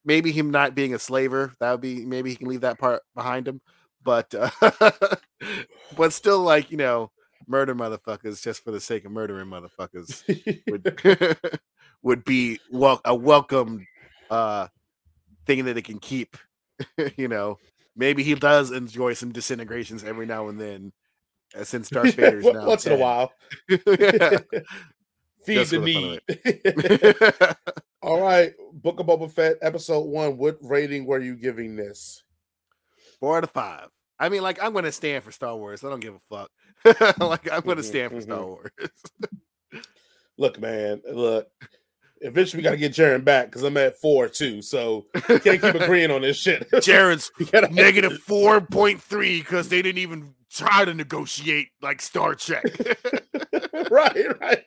Maybe him not being a slaver, that would be maybe he can leave that part behind him. But uh, but still like, you know, murder motherfuckers just for the sake of murdering motherfuckers would would be wel- a welcome uh thing that it can keep. you know, maybe he does enjoy some disintegrations every now and then, uh, since Darth Vader's now Once in a while. Feed the need. All right, Book of Boba Fett, episode one. What rating were you giving this? Four out of five. I mean, like I'm gonna stand for Star Wars. I don't give a fuck. like I'm gonna Mhm, stand for Star mhm. Wars. Look, man, look. Eventually, we got to get Jaren back because I'm at four too. So can't keep agreeing on this shit. Jared's negative four point three because they didn't even try to negotiate like Star Trek. right, right.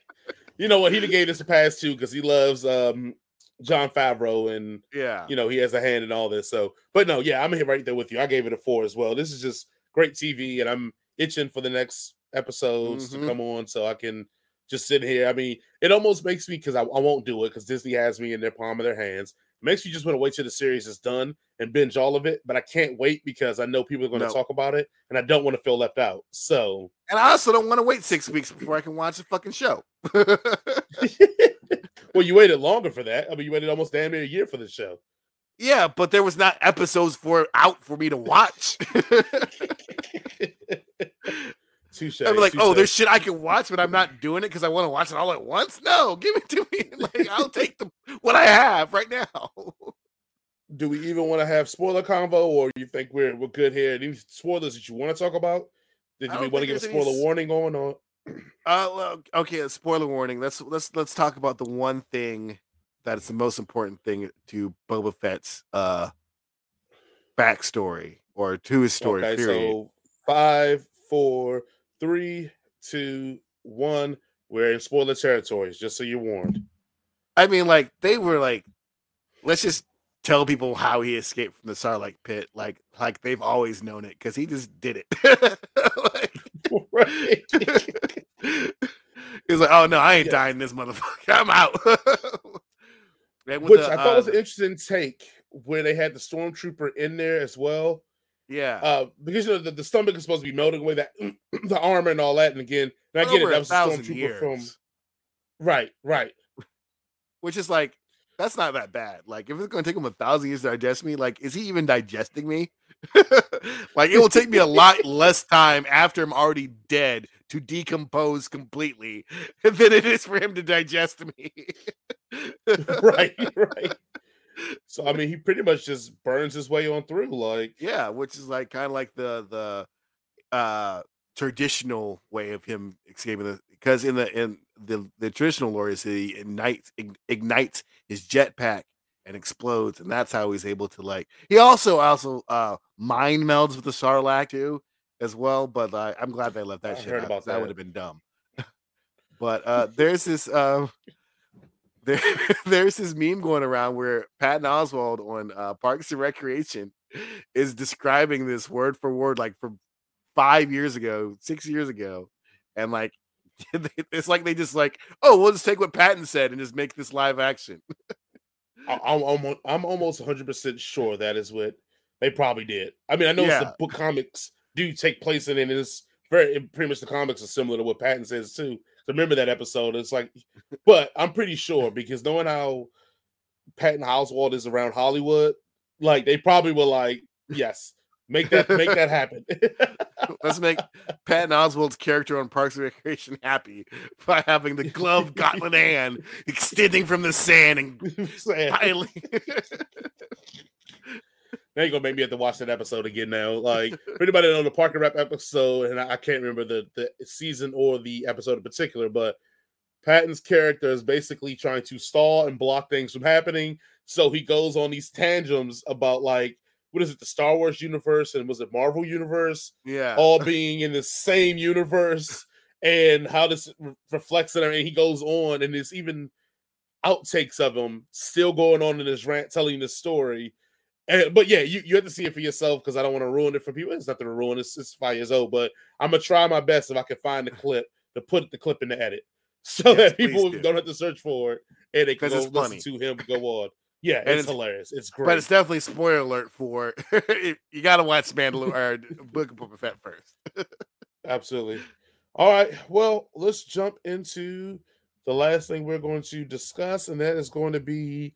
You know what? He gave this a pass too because he loves um Jon Favreau and yeah, you know he has a hand in all this. So, but no, yeah, I'm here right there with you. I gave it a four as well. This is just great TV, and I'm itching for the next episodes Mhm. to come on so I can just sitting here. I mean, it almost makes me because I, I won't do it because Disney has me in their palm of their hands. makes me just want to wait till the series is done and binge all of it. But I can't wait because I know people are going to No. talk about it, and I don't want to feel left out. So, and I also don't want to wait six weeks before I can watch the fucking show. well, you waited longer for that. I mean, you waited almost damn near a year for the show. yeah, but there was not episodes for out for me to watch. Touche. I'm like, oh, there's shit I can watch, but I'm not doing it because I want to watch it all at once. No, give it to me. Like, I'll take the what I have right now. do we even want to have spoiler convo or you think we're we're good here? Any spoilers that you want to talk about? Did we want to give a any spoiler s- warning on Uh, okay. a Spoiler warning. Let's let's let's talk about the one thing that is the most important thing to Boba Fett's uh backstory or to his story. Okay, period. so five, four, three, two, one. We're in spoiler territories, just so you're warned. I mean, like they were like, let's just tell people how he escaped from the Sarlacc pit, like like they've always known it because he just did it. like, right. He's like, oh no, I ain't Yeah. dying this motherfucker. I'm out. Which the, I thought was uh, an interesting take where they had the stormtrooper in there as well. Yeah. Uh, because you know the, the stomach is supposed to be melting away that the armor and all that. And again, and I get it, that was a stormtrooper from right, right. which is like that's not that bad. Like if it's going to take him a thousand years to digest me, like is he even digesting me? like it will take me a lot less time after I'm already dead to decompose completely than it is for him to digest me. right, right. So I mean, he pretty much just burns his way on through. Like, Yeah, which is like kind of like the the uh traditional way of him escaping the because in the in the the traditional lore is he ignites ig- ignites his jetpack and explodes, and that's how he's able to like. He also also uh mind melds with the Sarlacc too as well, but uh, I'm glad they left that I shit heard out. about That that. would have been dumb. but uh there's this um. There, there's this meme going around where Patton Oswalt on uh, Parks and Recreation is describing this word for word, like from five years ago, six years ago, and like it's like they just like, oh, we'll just take what Patton said and just make this live action. I'm almost, I'm almost 100 percent sure that is what they probably did. I mean, I know it's the book comics do take place in it, and it's very pretty much the comics are similar to what Patton says too. Remember that episode? It's like, but I'm pretty sure because knowing how Patton Oswalt is around Hollywood, like they probably were like, yes, make that make that happen. Let's make Patton Oswalt's character on Parks and Recreation happy by having the glove gauntlet hand extending from the sand and piling. now you're gonna make me have to watch that episode again now. Like for anybody that know the Parks and Rec episode, and I, I can't remember the the season or the episode in particular, but Patton's character is basically trying to stall and block things from happening. So he goes on these tangents about like what is it, the Star Wars universe and was it Marvel universe, yeah. all being in the same universe, and how this re- reflects it. And he goes on, and there's even outtakes of him still going on in his rant, telling the story. And, but yeah, you, you have to see it for yourself because I don't want to ruin it for people. It's nothing to ruin. It's, it's five years old, but I'm gonna try my best if I can find the clip to put the clip in the edit so Yes, that people do. don't have to search for it and they can go listen to him go on. Yeah, it's, it's- hilarious. It's great. But it's definitely spoiler alert for you got to watch Mandalorian or Book of Boba Fett first. Absolutely. All right. Well, let's jump into the last thing we're going to discuss, and that is going to be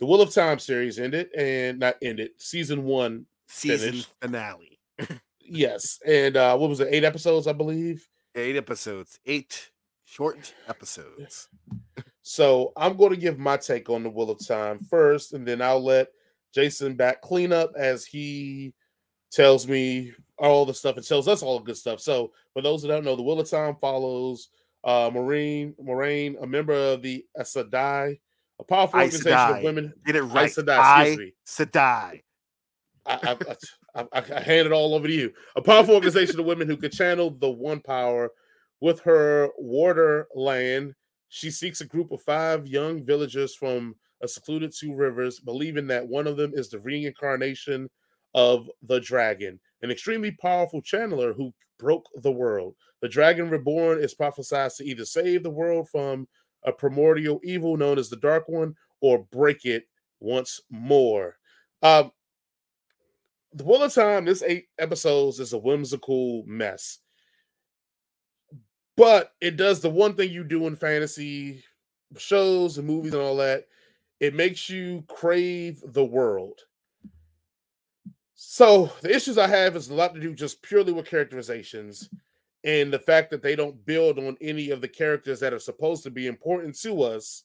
the Wheel of Time series ended and not ended. Season one, Season Finished. finale. yes. And uh what was it? Eight episodes, I believe. Eight episodes, eight short episodes. So I'm going to give my take on the Wheel of Time first, and then I'll let Jason back clean up as he tells me all the stuff and tells us all the good stuff. So for those that don't know, the Wheel of Time follows uh Marine Moiraine, a member of the Asadai, a powerful organization of women. Get it right. Aes Sedai, I excuse me. Sedai. I, I, I, I, I hand it all over to you. A powerful organization of women who could channel the one power with her Warder Lan. She seeks a group of five young villagers from a secluded two rivers, believing that one of them is the reincarnation of the dragon, an extremely powerful channeler who broke the world. The dragon reborn is prophesied to either save the world from a primordial evil known as the Dark One or break it once more. Um, the Wheel of Time, this eight episodes is a whimsical mess. But it does the one thing you do in fantasy shows and movies and all that. It makes you crave the world. So the issues I have is a lot to do just purely with characterizations and the fact that they don't build on any of the characters that are supposed to be important to us.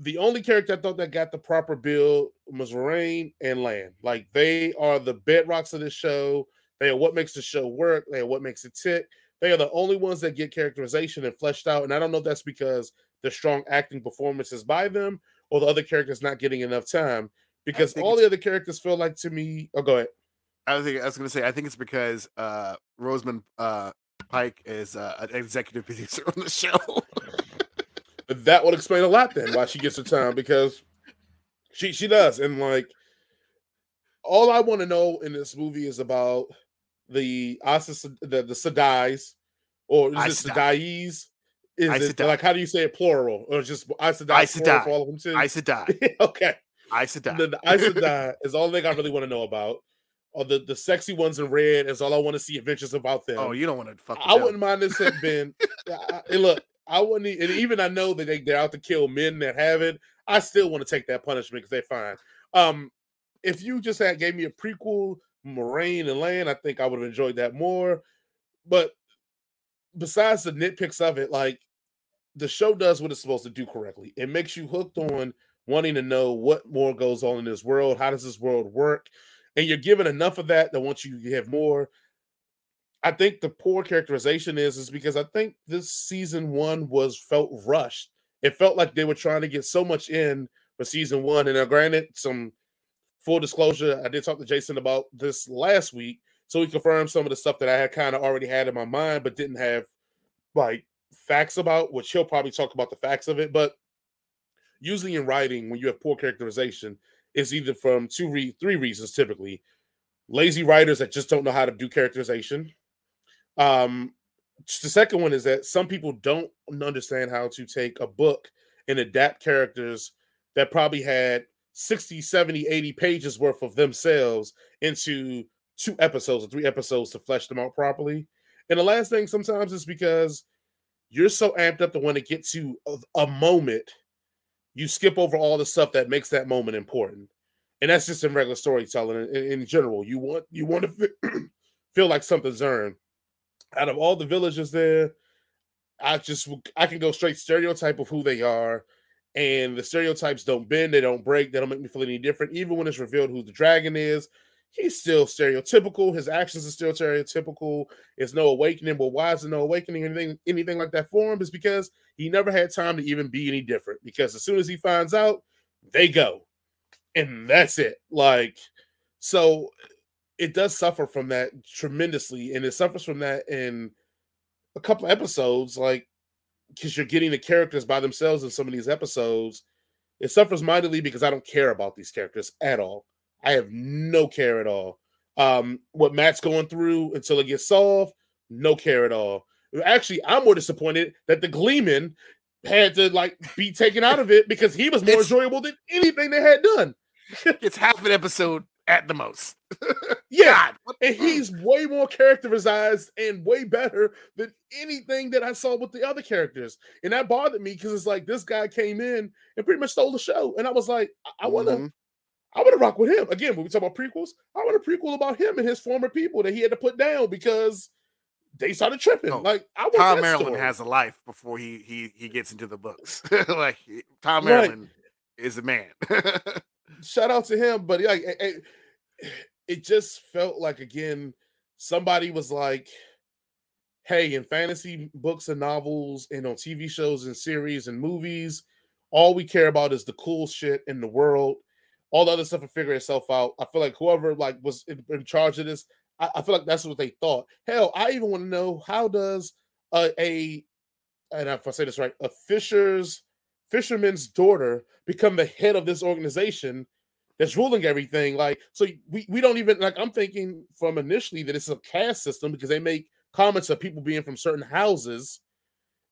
The only character I thought that got the proper build was Rain and Land. Like they are the bedrocks of this show. They are what makes the show work. They are what makes it tick. They are the only ones that get characterization and fleshed out. And I don't know if that's because the strong acting performances by them, or the other characters not getting enough time because all the other characters feel like to me. Oh, go ahead. I was thinking, I was gonna say I think it's because uh Rosamund uh Pike is uh, an executive producer on the show. That would explain a lot then why she gets her time because she she does and like all I want to know in this movie is about the Asis the the Sedais or is it Sedai. Sedais? Is Aes it like how do you say it plural or just Aes Sedai Aes plural Sedai. for all of them too? Aes Sedai. okay. Aes Sedai. The, the Aes Sedai is all thing I really want to know about. Or the, the sexy ones in red is all I want to see adventures about them. Oh, you don't want to fuck. I wouldn't mind this had been. I, I- look, I wouldn't, and even I know that they, they're out to kill men that have it. I still want to take that punishment because they're fine. Um, if you just had gave me a prequel, Moiraine and Land, I think I would have enjoyed that more. But besides the nitpicks of it, like the show does what it's supposed to do correctly. It makes you hooked on wanting to know what more goes on in this world. How does this world work? And you're given enough of that that once you have more, I think the poor characterization is is because I think this season one was felt rushed. It felt like they were trying to get so much in for season one. And now, granted, some full disclosure, I did talk to Jason about this last week, so he confirmed some of the stuff that I had kind of already had in my mind, but didn't have like facts about, which he'll probably talk about the facts of it. But usually in writing, when you have poor characterization, it's either from two, re- three reasons typically lazy writers that just don't know how to do characterization. Um, the second one is that some people don't understand how to take a book and adapt characters that probably had 60, 70, 80 pages worth of themselves into two episodes or three episodes to flesh them out properly. And the last thing sometimes is because you're so amped up to want to get to a, a moment, you skip over all the stuff that makes that moment important. And that's just in regular storytelling in, in general. You want you want to fe- feel like something's earned. Out of all the villages there, I just I can go straight stereotype of who they are, and the stereotypes don't bend, they don't break, they don't make me feel any different. Even when it's revealed who the dragon is, he's still stereotypical. His actions are still stereotypical. It's no awakening. But why is there no awakening? Anything anything like that for him is because he never had time to even be any different. Because as soon as he finds out, they go, and that's it. Like so, it does suffer from that tremendously, and it suffers from that in a couple episodes, like because you're getting the characters by themselves in some of these episodes. It suffers mightily because I don't care about these characters at all. I have no care at all. Um, what Matt's going through until it gets solved, no care at all. Actually, I'm more disappointed that the Gleeman had to like be taken out of it because he was more It's- enjoyable than anything they had done. It's half an episode at the most. Yeah, God, and he's way more characterized and way better than anything that I saw with the other characters. And that bothered me because it's like this guy came in and pretty much stole the show. And I was like, I, I wanna Mhm. I wanna rock with him. Again, when we talk about prequels, I want a prequel about him and his former people that he had to put down because they started tripping. No, like I want Thom Merrilin story. has a life before he he he gets into the books. like Tom Right. Merrilin is a man. shout out to him but like it- it just felt like again somebody was like hey in fantasy books and novels and on tv shows and series and movies all we care about is the cool shit in the world all the other stuff will figure itself out i feel like whoever like was in, in charge of this I, I feel like that's what they thought hell i even want to know how does a, a and if i say this right a fisher's fisherman's daughter become the head of this organization that's ruling everything. Like, so we, we don't even like I'm thinking from initially that it's a caste system because they make comments of people being from certain houses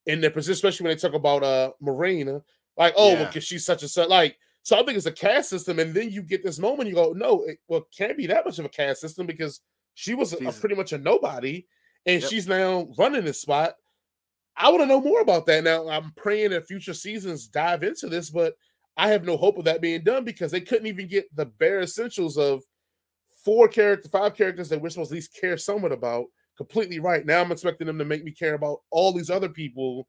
in their position, especially when they talk about uh Marina, like, oh, Yeah. because she's such a such like so I think it's a caste system, and then you get this moment, you go, no, it well, can't be that much of a caste system because she was a, a pretty much a nobody, and Yep. she's now running this spot. I want to know more about that. Now, I'm praying that future seasons dive into this, but I have no hope of that being done because they couldn't even get the bare essentials of four character, five characters that we're supposed to at least care somewhat about completely right. Now I'm expecting them to make me care about all these other people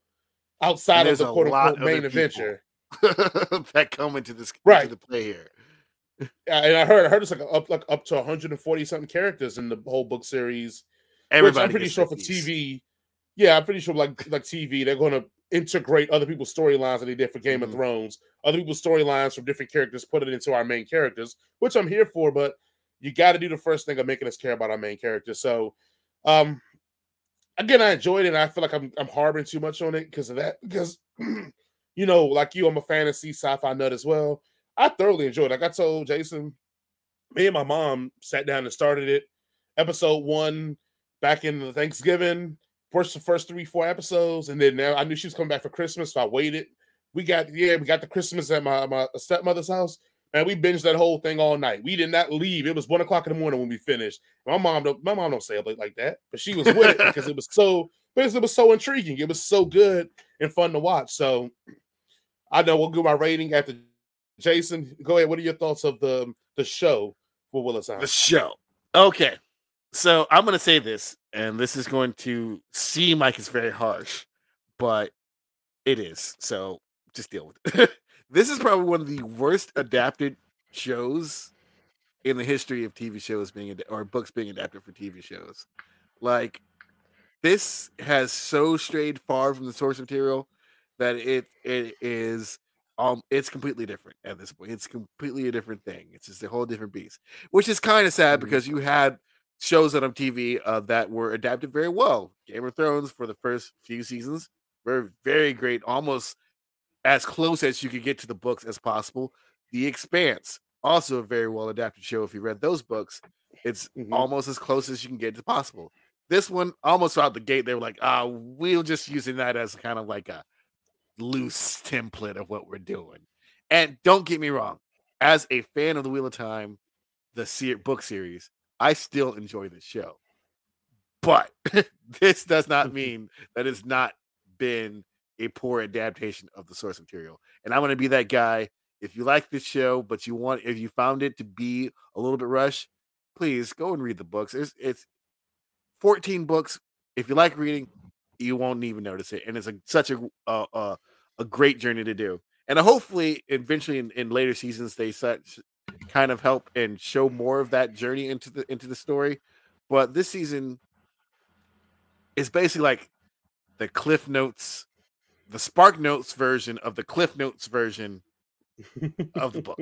outside of the quote unquote main adventure. that come into this Right. into the play here. Yeah, And I heard I heard it's like up like up to 140 something characters in the whole book series. Everybody which I'm pretty sure for piece. TV. Yeah, I'm pretty sure like like TV, they're gonna integrate other people's storylines that they did for Game Mhm. of Thrones, other people's storylines from different characters, put it into our main characters, which I'm here for. But you got to do the first thing of making us care about our main characters. So, um, again, I enjoyed it. And I feel like I'm I'm harboring too much on it because of that. Because you know, like you, I'm a fantasy sci-fi nut as well. I thoroughly enjoyed it. Like I told Jason, me and my mom sat down and started it. Episode one back in the Thanksgiving, watched the first three, four episodes, and then now I knew she was coming back for Christmas, so I waited. We got yeah, we got the Christmas at my, my stepmother's house, and we binged that whole thing all night. We did not leave. It was one o'clock in the morning when we finished. My mom don't my mom don't say it like, like that, but she was with it because it was so because it was so intriguing. It was so good and fun to watch. So I know we'll do my rating after Jason. Go ahead. What are your thoughts of the um, the show for Willis the show. Okay. So I'm gonna say this, and this is going to seem like it's very harsh, but it is. So just deal with it. this is probably one of the worst adapted shows in the history of TV shows being ad- or books being adapted for TV shows. Like this has so strayed far from the source material that it it is um it's completely different at this point. It's completely a different thing. It's just a whole different beast, which is kind of sad Mhm. because you had shows that on TV uh, that were adapted very well. Game of Thrones for the first few seasons were very great, almost as close as you could get to the books as possible. The Expanse, also a very well adapted show. If you read those books, it's Mhm. almost as close as you can get to possible. This one, almost out the gate, they were like, "Ah, we'll just using that as kind of like a loose template of what we're doing." And don't get me wrong, as a fan of the Wheel of Time, the book series, I still enjoy the show. But this does not mean that it's not been a poor adaptation of the source material. And I'm going to be that guy. If you like this show, but you want, if you found it to be a little bit rush, please go and read the books. It's, it's 14 books. If you like reading, you won't even notice it. And it's a, such a, a, a, a great journey to do. And uh, hopefully, eventually, in, in later seasons, they such kind of help and show more of that journey into the into the story. But this season is basically like the Cliff Notes, the Spark Notes version of the Cliff Notes version of the book.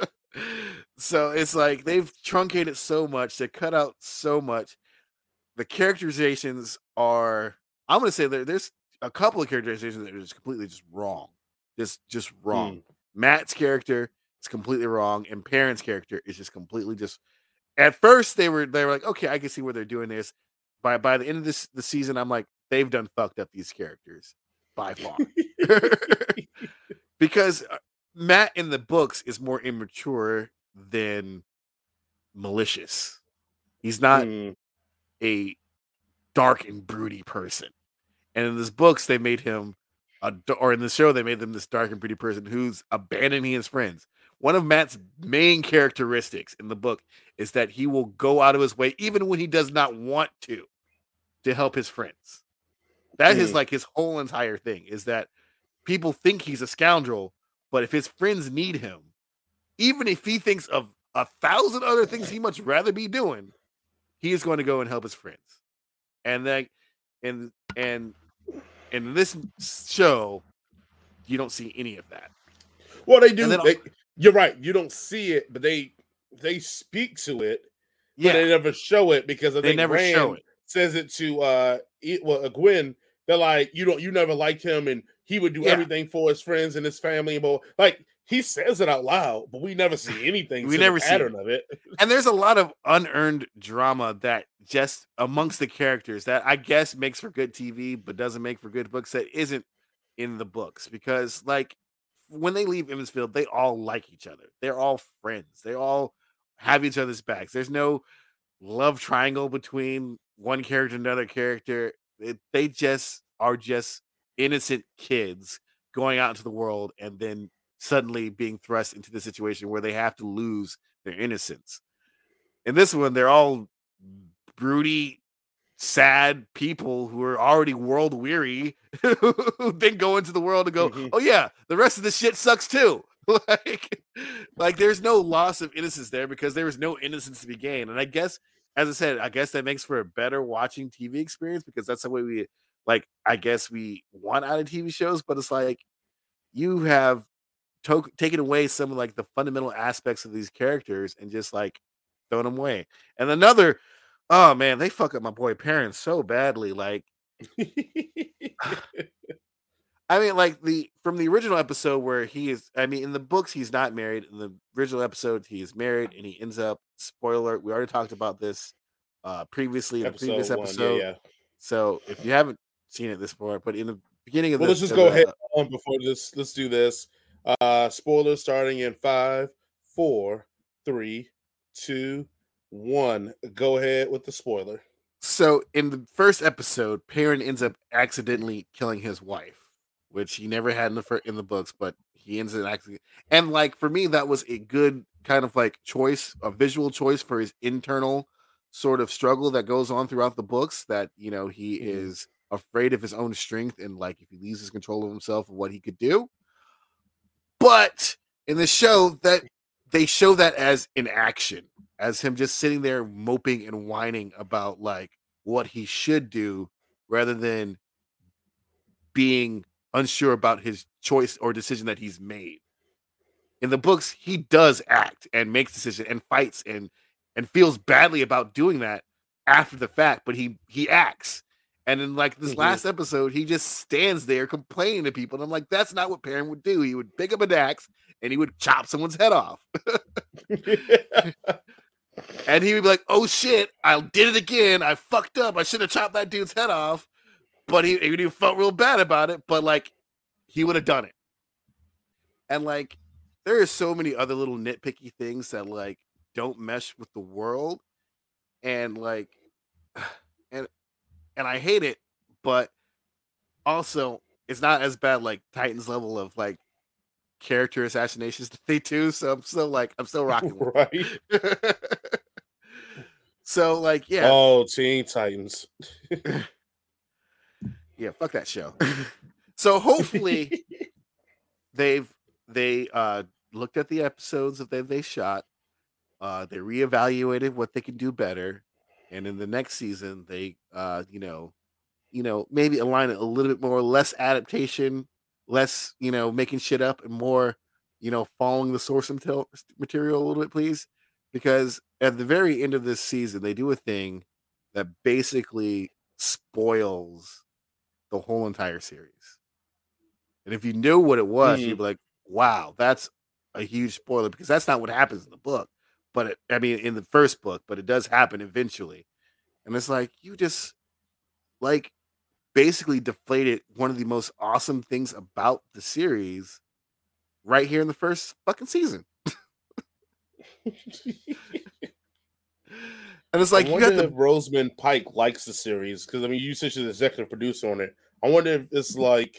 so it's like they've truncated so much, they cut out so much. The characterizations are, I'm gonna say there, there's a couple of characterizations that are just completely just wrong. Just just wrong. Matt's character is completely wrong, and Perrin's character is just completely just. At first, they were they were like, okay, I can see where they're doing this. By by the end of this the season, I'm like, they've done fucked up these characters by far because uh, Matt in the books is more immature than malicious. He's not Mm. A dark and broody person. And in this books, they made him a or in the show, they made him this dark and broody person who's abandoning his friends. One of Matt's main characteristics in the book is that he will go out of his way, even when he does not want to, to help his friends. That is Mm. like his whole entire thing is that people think he's a scoundrel, but if his friends need him, even if he thinks of a thousand other things he much rather be doing, he is going to go and help his friends. And then and and in this show, you don't see any of that. Well, they do. They, you're right. You don't see it, but they they speak to it, but Yeah, they never show it because they never Rand show it. says it to uh, well, uh, Gwen. They're like, you don't, you never liked him, and he would do Yeah. everything for his friends and his family. But like he says it out loud, but we never see anything. We to the never see pattern of it. And there's a lot of unearned drama that just amongst the characters that I guess makes for good TV, but doesn't make for good books that isn't in the books because like when they leave Emond's Field, they all like each other. They're all friends. They all have each other's backs. There's no love triangle between one character and another character. It, they just are just innocent kids going out into the world and then suddenly being thrust into the situation where they have to lose their innocence. In this one, they're all broody, sad people who are already world weary, who then go into the world and go, Mhm. "Oh yeah, the rest of the shit sucks too." like, like there's no loss of innocence there because there was no innocence to be gained. And I guess, as I said, I guess that makes for a better watching TV experience because that's the way we like I guess we want out of TV shows, but it's like you have to- taken away some of like the fundamental aspects of these characters and just like throwing them away. And another, oh man, they fuck up my boy Perrin's so badly. Like, I mean, like the from the original episode where he is, I mean, in the books he's not married. In the original episode, he is married, and he ends up. Spoiler: We already talked about this uh previously in the previous one, yeah, episode. yeah. So if you haven't seen it this far, but in the beginning of Well, the, let's just go ahead on before this. Let's do this. Uh spoilers starting in five, four, three, two, one. Go ahead with the spoiler. So in the first episode, Perrin ends up accidentally killing his wife, which he never had in the fir- in the books, but he ends up accidentally. And like for me, that was a good kind of like choice, a visual choice for his internal sort of struggle that goes on throughout the books. That you know he Mhm. is afraid of his own strength and like if he loses control of himself of what he could do. But in the show, that they show that as in action, as him just sitting there moping and whining about like what he should do rather than being unsure about his choice or decision that he's made. In the books, he does act and makes decisions and fights and and feels badly about doing that after the fact, but he he acts. And in like this Mhm. last episode, he just stands there complaining to people. And I'm like, that's not what Perrin would do. He would pick up an axe and he would chop someone's head off. And he would be like, "Oh shit, I did it again. I fucked up. I should have chopped that dude's head off." But he, he felt real bad about it. But like, he would have done it. And like, there are so many other little nitpicky things that like don't mesh with the world, and like, and and I hate it. But also, it's not as bad like Titans level of like character assassinations that they do. So I'm still like, I'm still rocking. with it. right. so like yeah Oh, Teen Titans. yeah fuck that show so hopefully they've they uh looked at the episodes that they, they shot uh they reevaluated what they can do better and in the next season they uh you know you know maybe align it a little bit more less adaptation less you know making shit up and more you know following the source material a little bit please. Because at the very end of this season they do a thing that basically spoils the whole entire series. And if you knew what it was Mhm. you'd be like wow that's a huge spoiler because that's not what happens in the book but it, i mean in the first book but it does happen eventually and it's like you just like basically deflated one of the most awesome things about the series right here in the first fucking season and it's like I you got the Rosamund Pike likes the series because I mean, you said she's the executive producer on it. I wonder if it's like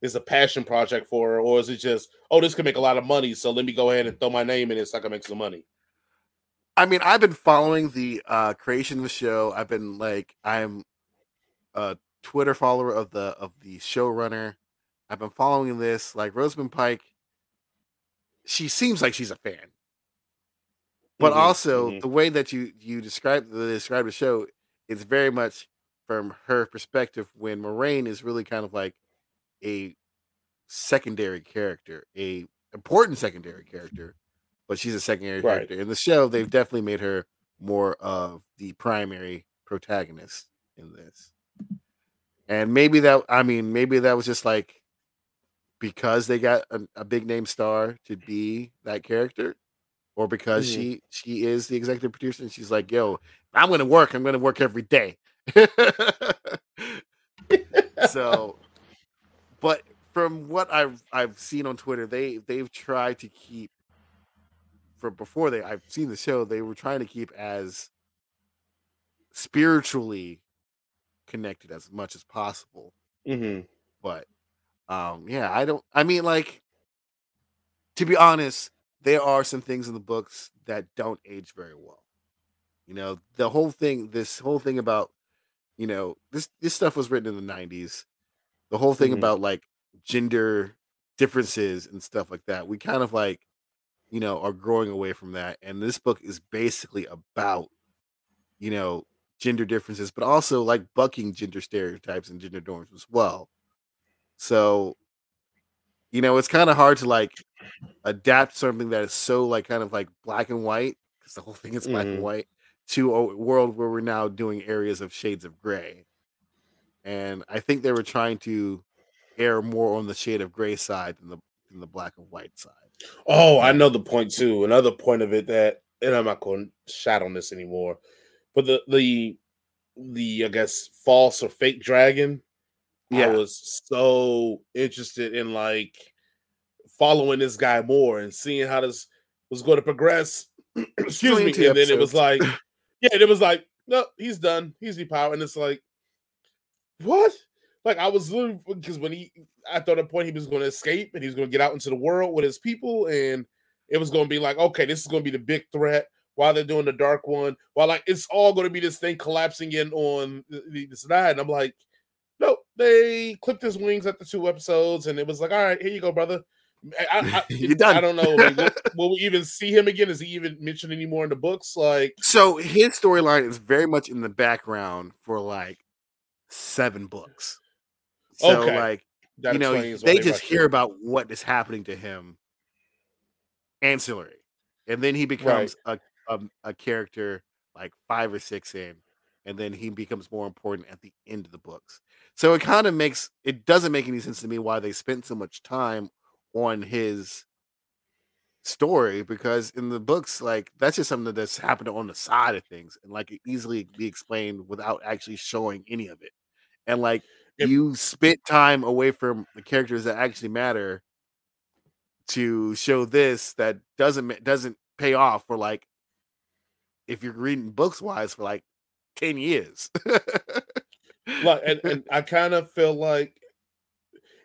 is a passion project for her, or is it just oh, this could make a lot of money, so let me go ahead and throw my name in it so I can make some money. I mean, I've been following the uh creation of the show. I've been like, I'm a Twitter follower of the of the showrunner. I've been following this. Like Rosamund Pike, she seems like she's a fan. But Mhm, also mhm. the way that you you describe the describe the show is very much from her perspective when Moiraine is really kind of like a secondary character, a important secondary character, but she's a secondary Right. character. In the show, they've definitely made her more of the primary protagonist in this. And maybe that I mean, maybe that was just like because they got a, a big name star to be that character, or because Mhm. she she is the executive producer and she's like, yo, I'm gonna work, I'm gonna work every day. so but from what I've I've seen on Twitter, they they've tried to keep for before they I've seen the show, they were trying to keep as spiritually connected as much as possible. Mhm. But um yeah, I don't I mean like to be honest, there are some things in the books that don't age very well. You know, the whole thing this whole thing about you know, this this stuff was written in the 90s. The whole thing Mhm. about like gender differences and stuff like that. We kind of like you know, are growing away from that and this book is basically about you know, gender differences, but also like bucking gender stereotypes and gender norms as well. So, you know, it's kind of hard to like adapt something that is so like kind of like black and white because the whole thing is black mm-hmm. and white to a world where we're now doing areas of shades of gray. And I think they were trying to err more on the shade of gray side than the than the black and white side. Oh, I know the point too. Another point of it that, and I'm not going to shout on this anymore, but the the the I guess false or fake dragon. Yeah. I was so interested in like following this guy more and seeing how this was going to progress. Excuse me. And episodes. then it was like, yeah, it was like, no, he's done. He's depowered. And it's like, what? Like I was literally because when he I thought at a point he was going to escape and he was going to get out into the world with his people, and it was going to be like, okay, this is going to be the big threat while they're doing the dark one, while like it's all going to be this thing collapsing in on this side. And I'm like, no, they clipped his wings at the two episodes, and it was like, all right, here you go, brother. I, I, You're done. I don't know. Like, will, will, we even see him again? Is he even mentioned anymore in the books? Like, so his storyline is very much in the background for like seven books. So okay. like that you know they just hear about what is happening to him ancillary, and then he becomes right. a, a a character like five or six in, and then he becomes more important at the end of the books. So it kind of makes it doesn't make any sense to me why they spent so much time on his story because in the books like that's just something that's happened on the side of things and like it easily be explained without actually showing any of it and like if, you spent time away from the characters that actually matter to show this that doesn't doesn't pay off for like if you're reading books wise for like 10 years. Like and, and i kind of feel like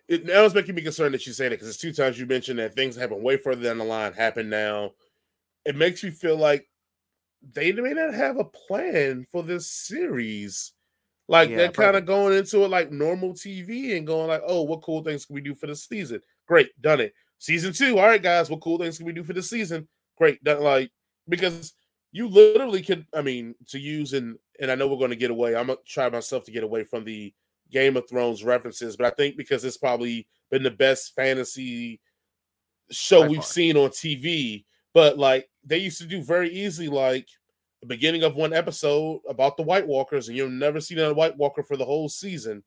it now is making me concerned that you say that because it's two times you mentioned that things happen way further down the line happen now. It makes me feel like they may not have a plan for this series like yeah, they're kind of going into it like normal TV and going like, oh, what cool things can we do for the season? Great, done it. Season two, all right, guys, what cool things can we do for the season? Great, done. Like because you literally can. I mean, to use and and I know we're going to get away. I'm gonna try myself to get away from the Game of Thrones references, but I think because it's probably been the best fantasy show By we've far. seen on TV. But like they used to do very easily, like beginning of one episode about the White Walkers, and you'll never see that White Walker for the whole season.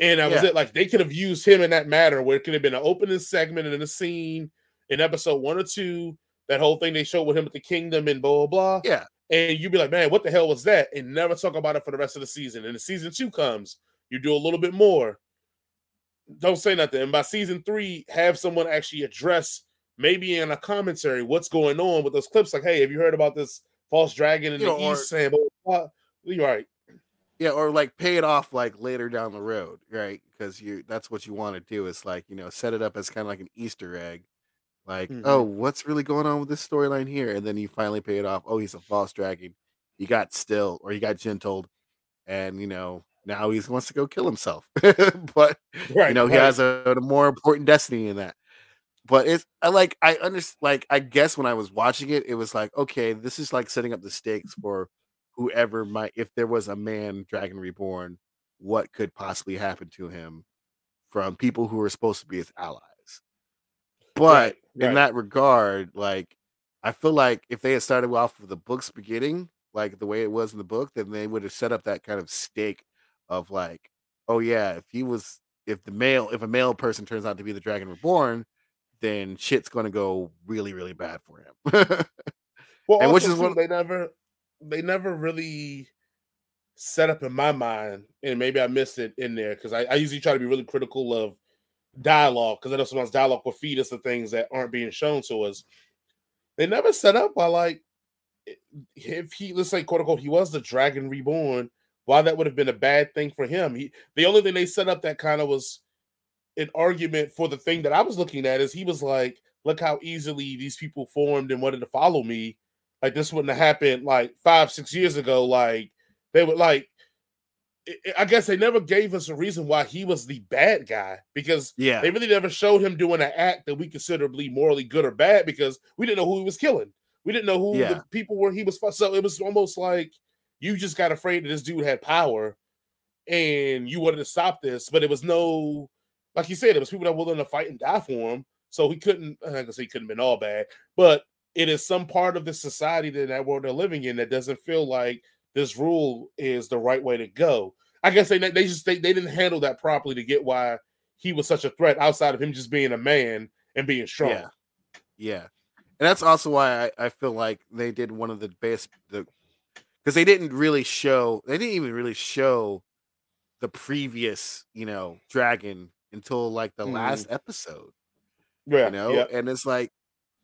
And that yeah. was it. Like they could have used him in that matter where it could have been an opening segment and a scene in episode one or two. That whole thing they showed with him at the kingdom and blah blah blah. Yeah. And you'd be like, man, what the hell was that? And never talk about it for the rest of the season. And the season two comes, you do a little bit more. Don't say nothing. And by season three, have someone actually address maybe in a commentary what's going on with those clips. Like, hey, have you heard about this false dragon in you the know, east saying, "Well, you're right." Yeah, or like pay it off like later down the road, right? Because you that's what you want to do is like you know set it up as kind of like an Easter egg, like mm-hmm. oh what's really going on with this storyline here, and then you finally pay it off. Oh, he's a false dragon. He got still or he got gentled, and you know now he wants to go kill himself. but right, you know he has a, a more important destiny in that but it's I like I understand like I guess when I was watching it, it was like, okay, this is like setting up the stakes mm-hmm. for whoever might if there was a man dragon reborn, what could possibly happen to him from people who are supposed to be his allies. But right, right. in that regard, like I feel like if they had started off with the book's beginning, like the way it was in the book, then they would have set up that kind of stake of like, oh yeah, if he was if the male if a male person turns out to be the dragon reborn, then shit's to go really, really bad for him. well, and which is what they never, they never really set up in my mind, and maybe I missed it in there because I, I, usually try to be really critical of dialogue because I know sometimes dialogue will feed us the things that aren't being shown to us. They never set up by like if he let's say quote unquote he was the dragon reborn, why that would have been a bad thing for him. He the only thing they set up that kind of was an argument for the thing that I was looking at is he was like, look how easily these people formed and wanted to follow me. Like this wouldn't have happened like five, six years ago. Like they would like I guess they never gave us a reason why he was the bad guy because yeah, they really never showed him doing an act that we considerably morally good or bad because we didn't know who he was killing. We didn't know who yeah. the people were he was. So it was almost like You just got afraid that this dude had power, and you wanted to stop this, but it was no, like you said, it was people that were willing to fight and die for him. So he couldn't. I guess he couldn't have been all bad, but it is some part of the society that that world they're living in that doesn't feel like this rule is the right way to go. I guess they they just they, they didn't handle that properly to get why he was such a threat outside of him just being a man and being strong. Yeah, yeah, and that's also why I, I feel like they did one of the best the because they didn't really show they didn't even really show the previous you know dragon until like the mm. last episode. Yeah, you know, yeah. and it's like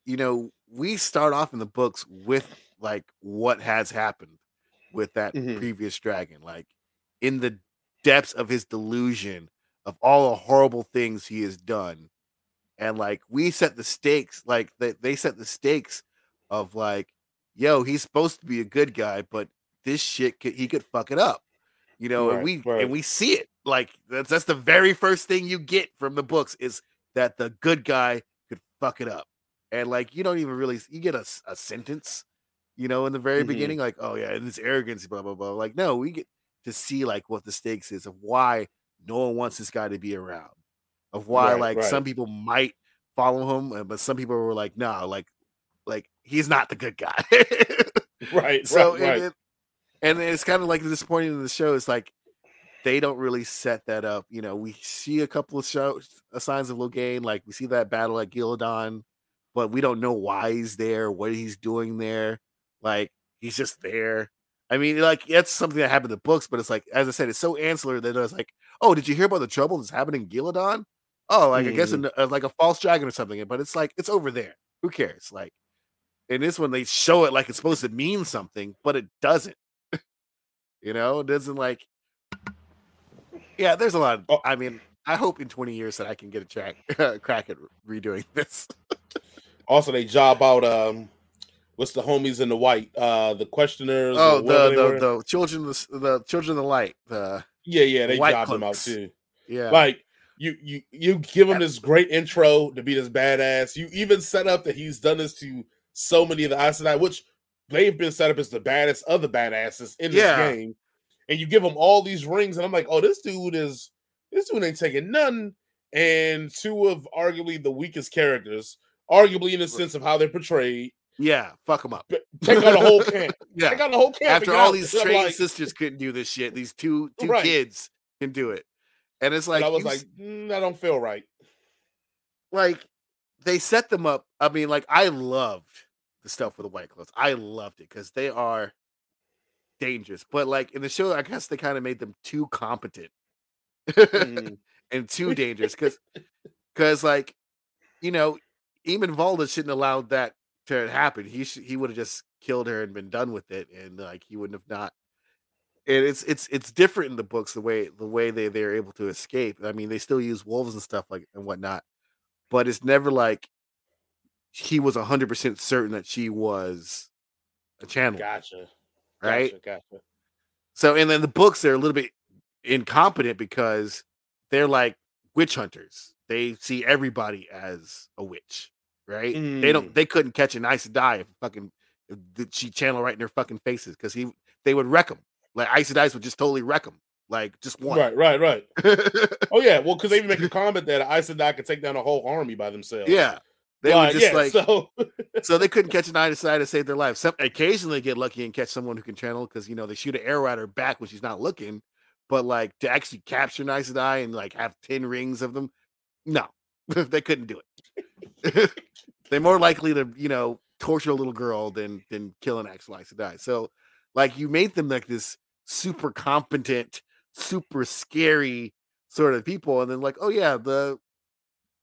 you know we start off in the books with like what has happened with that mm-hmm. previous dragon, like in the depths of his delusion of all the horrible things he has done. And like we set the stakes, like they, they set the stakes of like, yo, he's supposed to be a good guy, but this shit could, he could fuck it up. You know, right, and we right. and we see it. Like that's that's the very first thing you get from the books is that the good guy could fuck it up. And like you don't even really you get a, a sentence, you know, in the very mm-hmm. beginning, like, oh yeah, and this arrogance, blah blah blah. Like, no, we get to see like what the stakes is of why no one wants this guy to be around. Of why right, like right. some people might follow him, uh, but some people were like, no, nah, like like he's not the good guy. right. So right, and, and it's kind of like disappointing in the show. It's like they don't really set that up. You know, we see a couple of shows, uh, signs of Logain, like we see that battle at Ghealdan, but we don't know why he's there, what he's doing there. Like he's just there. I mean, like that's something that happened in the books, but it's like, as I said, it's so ancillary that it's like, oh, did you hear about the trouble that's happening in Ghealdan? Oh, like mm. I guess in, uh, like a false dragon or something. But it's like it's over there. Who cares? Like in this one, they show it like it's supposed to mean something, but it doesn't. you know, it doesn't like. Yeah, there's a lot. Of, oh. I mean, I hope in 20 years that I can get a track crack at redoing this. also, they job out um what's the homies in the white? Uh the questioners. Oh, the the, the children the, the children of the light. The yeah, yeah, they job them out too. Yeah, like you you you give him this great intro to be this badass. You even set up that he's done this to so many of the Aes Sedai, which they've been set up as the baddest of the badasses in this yeah. game. And you give them all these rings, and I'm like, oh, this dude is this dude ain't taking none. And two of arguably the weakest characters, arguably in the sense of how they're portrayed, yeah, fuck them up. Take out a whole camp. yeah, take out the whole camp. After all these trained like, sisters couldn't do this shit, these two two right. kids can do it, and it's like and I was like, mm, I don't feel right. Like they set them up. I mean, like I loved the stuff with the white clothes. I loved it because they are dangerous. But like in the show, I guess they kind of made them too competent mm. and too dangerous because because like you know even Valda shouldn't allow that to happen. He sh- he would have just killed her and been done with it, and like he wouldn't have not. And it's it's it's different in the books the way the way they they're able to escape. I mean, they still use wolves and stuff like and whatnot, but it's never like he was hundred percent certain that she was a channel. Gotcha. Right. Gotcha, gotcha. So and then the books they're a little bit incompetent because they're like witch hunters. They see everybody as a witch right? Mm. They don't. Mm. They couldn't catch an Aes Sedai if fucking she channel right in their fucking faces because he they would wreck them. Like Aes Sedai would just totally wreck them. Like just one. Right, right, right. oh yeah, well, because they even make a comment that Aes Sedai could take down a whole army by themselves. Yeah. They were just yeah, like so. so they couldn't catch an Aes Sedai to save their life. Some occasionally get lucky and catch someone who can channel because you know they shoot an arrow at her back when she's not looking. But like to actually capture an Aes Sedai and like have 10 rings of them, no, they couldn't do it. They're more likely to, you know, torture a little girl than than kill an actual Aes Sedai. So, like, you made them like this super competent, super scary sort of people, and then like, oh yeah, the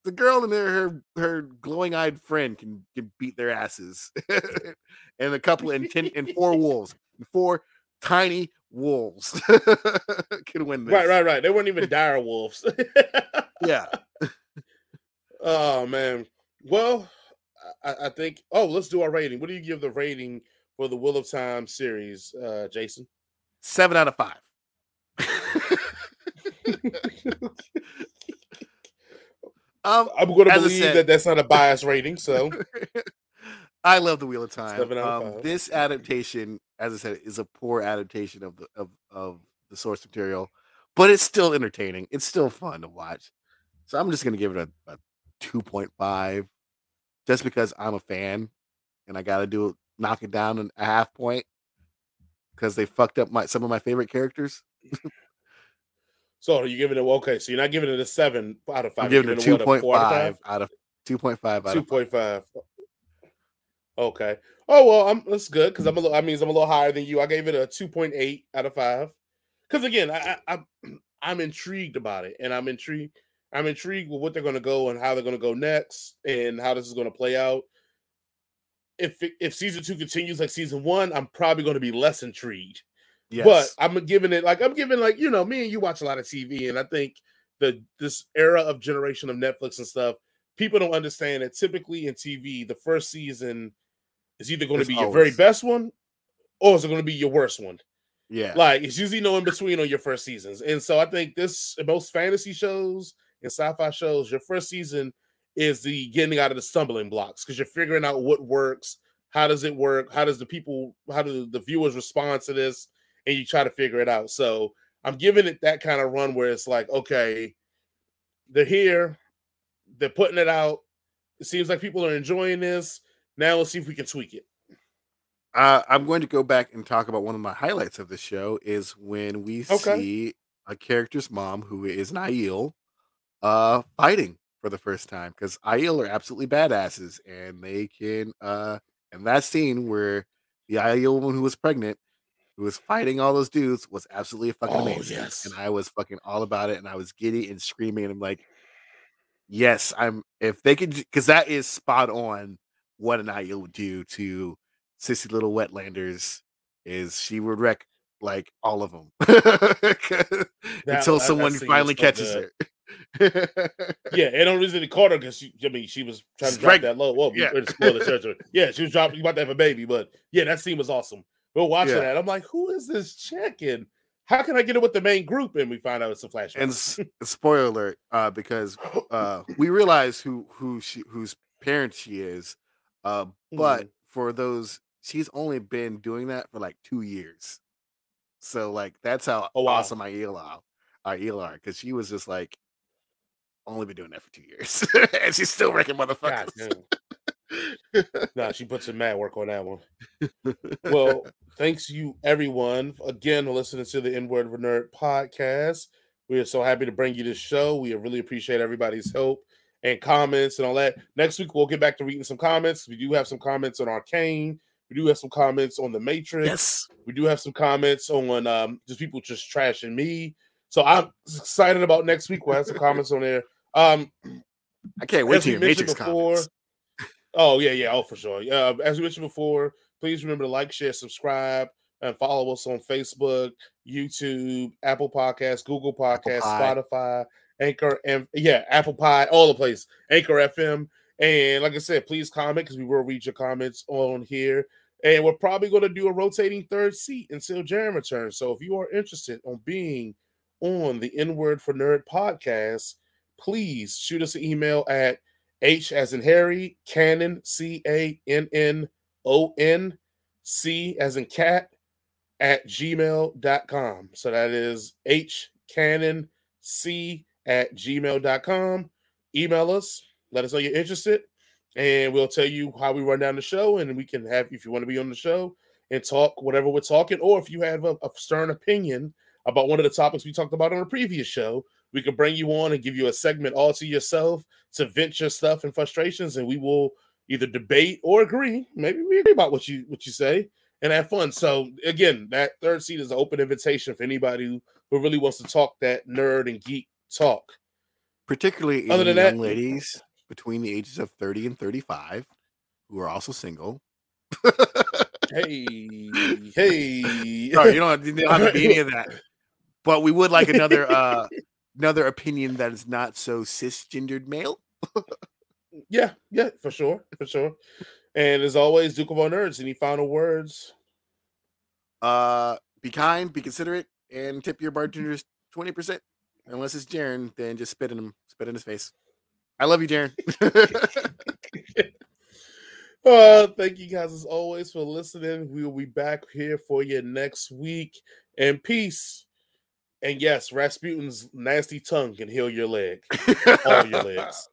the girl and her her, her glowing eyed friend can can beat their asses, and a couple and ten and four wolves, four tiny wolves can win this. Right, right, right. They weren't even dire wolves. yeah. Oh man. Well, I, I, think. Oh, let's do our rating. What do you give the rating for the Wheel of Time series, uh, Jason? Seven out of five. Um, I'm going to believe said, that that's not a biased rating. So, I love the Wheel of Time. Seven out of Um, this adaptation, as I said, is a poor adaptation of the of, of the source material, but it's still entertaining. It's still fun to watch. So I'm just gonna give it a, a 2.5, just because I'm a fan, and I got to do knock it down a half point because they fucked up my some of my favorite characters. So are you giving it okay? So you're not giving it a seven out of 5 I'm You're giving it a 2.5 out of out of 2.5 out five? Two of point five. Okay. Oh well, I'm that's good because I'm a little. I mean, I'm a little higher than you. I gave it a two point eight out of five. Because again, I, I I'm I'm intrigued about it, and I'm intrigued. I'm intrigued with what they're going to go and how they're going to go next, and how this is going to play out. If if season two continues like season one, I'm probably going to be less intrigued. Yes. But I'm giving it like I'm giving like you know me and you watch a lot of TV, and I think the this era of generation of Netflix and stuff, people don't understand that typically in TV, the first season is either going to be your very best one, or is it going to be your worst one? yeah, Like it's usually no in between on your first seasons, and so I think this most fantasy shows and sci-fi shows, your first season is the getting out of the stumbling blocks because you're figuring out what works, how does it work, how does the people, how do the viewers respond to this, and you try to figure it out. So I'm giving it that kind of run where it's like, okay, they're here, they're putting it out. It seems like people are enjoying this. Now let's see if we can tweak it. Uh, I'm going to go back and talk about one of my highlights of the show is when we Okay. see a character's mom who is an Aiel uh fighting for the first time because Aiel are absolutely badasses and they can uh and that scene where the Aiel woman who was pregnant who was fighting all those dudes was absolutely fucking Oh, amazing yes. and I was fucking all about it and I was giddy and screaming and I'm like yes I'm if they could because that is spot on what an Aiel would do to sissy little wetlanders is she would wreck like all of them until that- someone that finally so catches her. Yeah, and don't really caught her because she, I mean, she was trying to drop that low. Well, Yeah. yeah. spoil the territory. Yeah, she was dropping, You about to have a baby, but yeah, that scene was awesome. We're watching Yeah. that. I'm like, who is this chick? And how can I get it with the main group? And we find out it's a flashback. and s- spoiler alert, uh, because uh, we realize who who she whose parent she is, uh, but Mhm. for those, she's only been doing that for like two years. So like that's how Oh, wow. awesome Aiel are, because she was just like only been doing that for two years, and she's still wrecking motherfuckers. nah, she put some mad work on that one. Well, thanks you everyone again for listening to the N Word of a Nerd podcast. We are so happy to bring you this show. We really appreciate everybody's help and comments and all that. Next week we'll get back to reading some comments. We do have some comments on Arcane. We do have some comments on the Matrix. yes, We do have some comments on um, just people just trashing me. So I'm excited about next week. We'll have some comments on there. Um, I can't wait to hear Matrix before- comments. Oh yeah, yeah, oh for sure. Yeah, as we mentioned before, please remember to like, share, subscribe, and follow us on Facebook, YouTube, Apple Podcasts, Google Podcasts, Spotify, Anchor, and yeah, Apple Pie, all the places, Anchor FM. And like I said, please comment because we will read your comments on here. And we're probably going to do a rotating third seat until Jaren returns. So if you are interested on being on the N Word for Nerd podcast, please shoot us an email at H as in Harry, Cannon, C A N N O N, C as in cat, at gmail.com. So that is H Cannon C at gmail.com. Email us, let us know you're interested, and we'll tell you how we run down the show. And we can have, if you want to be on the show and talk whatever we're talking, or if you have a, a stern opinion about one of the topics we talked about on a previous show, we can bring you on and give you a segment all to yourself to vent your stuff and frustrations, and we will either debate or agree. Maybe we agree about what you what you say and have fun. So again, that third seat is an open invitation for anybody who, who really wants to talk that nerd and geek talk. particularly Other than young that- ladies between the ages of 30 and 35 who are also single. Hey, hey. Sorry, you don't, you don't have to be any of that. But we would like another uh another opinion that is not so cisgendered male. yeah, yeah, for sure, for sure. And as always, Duke of all nerds. Any final words? Uh be kind, be considerate, and tip your bartenders 20%. Unless it's Jaren, then just spit in him, spit in his face. I love you, Jaren. Uh, thank you guys as always for listening. We will be back here for you next week. And peace. And yes, Rasputin's nasty tongue can heal your leg. All your legs.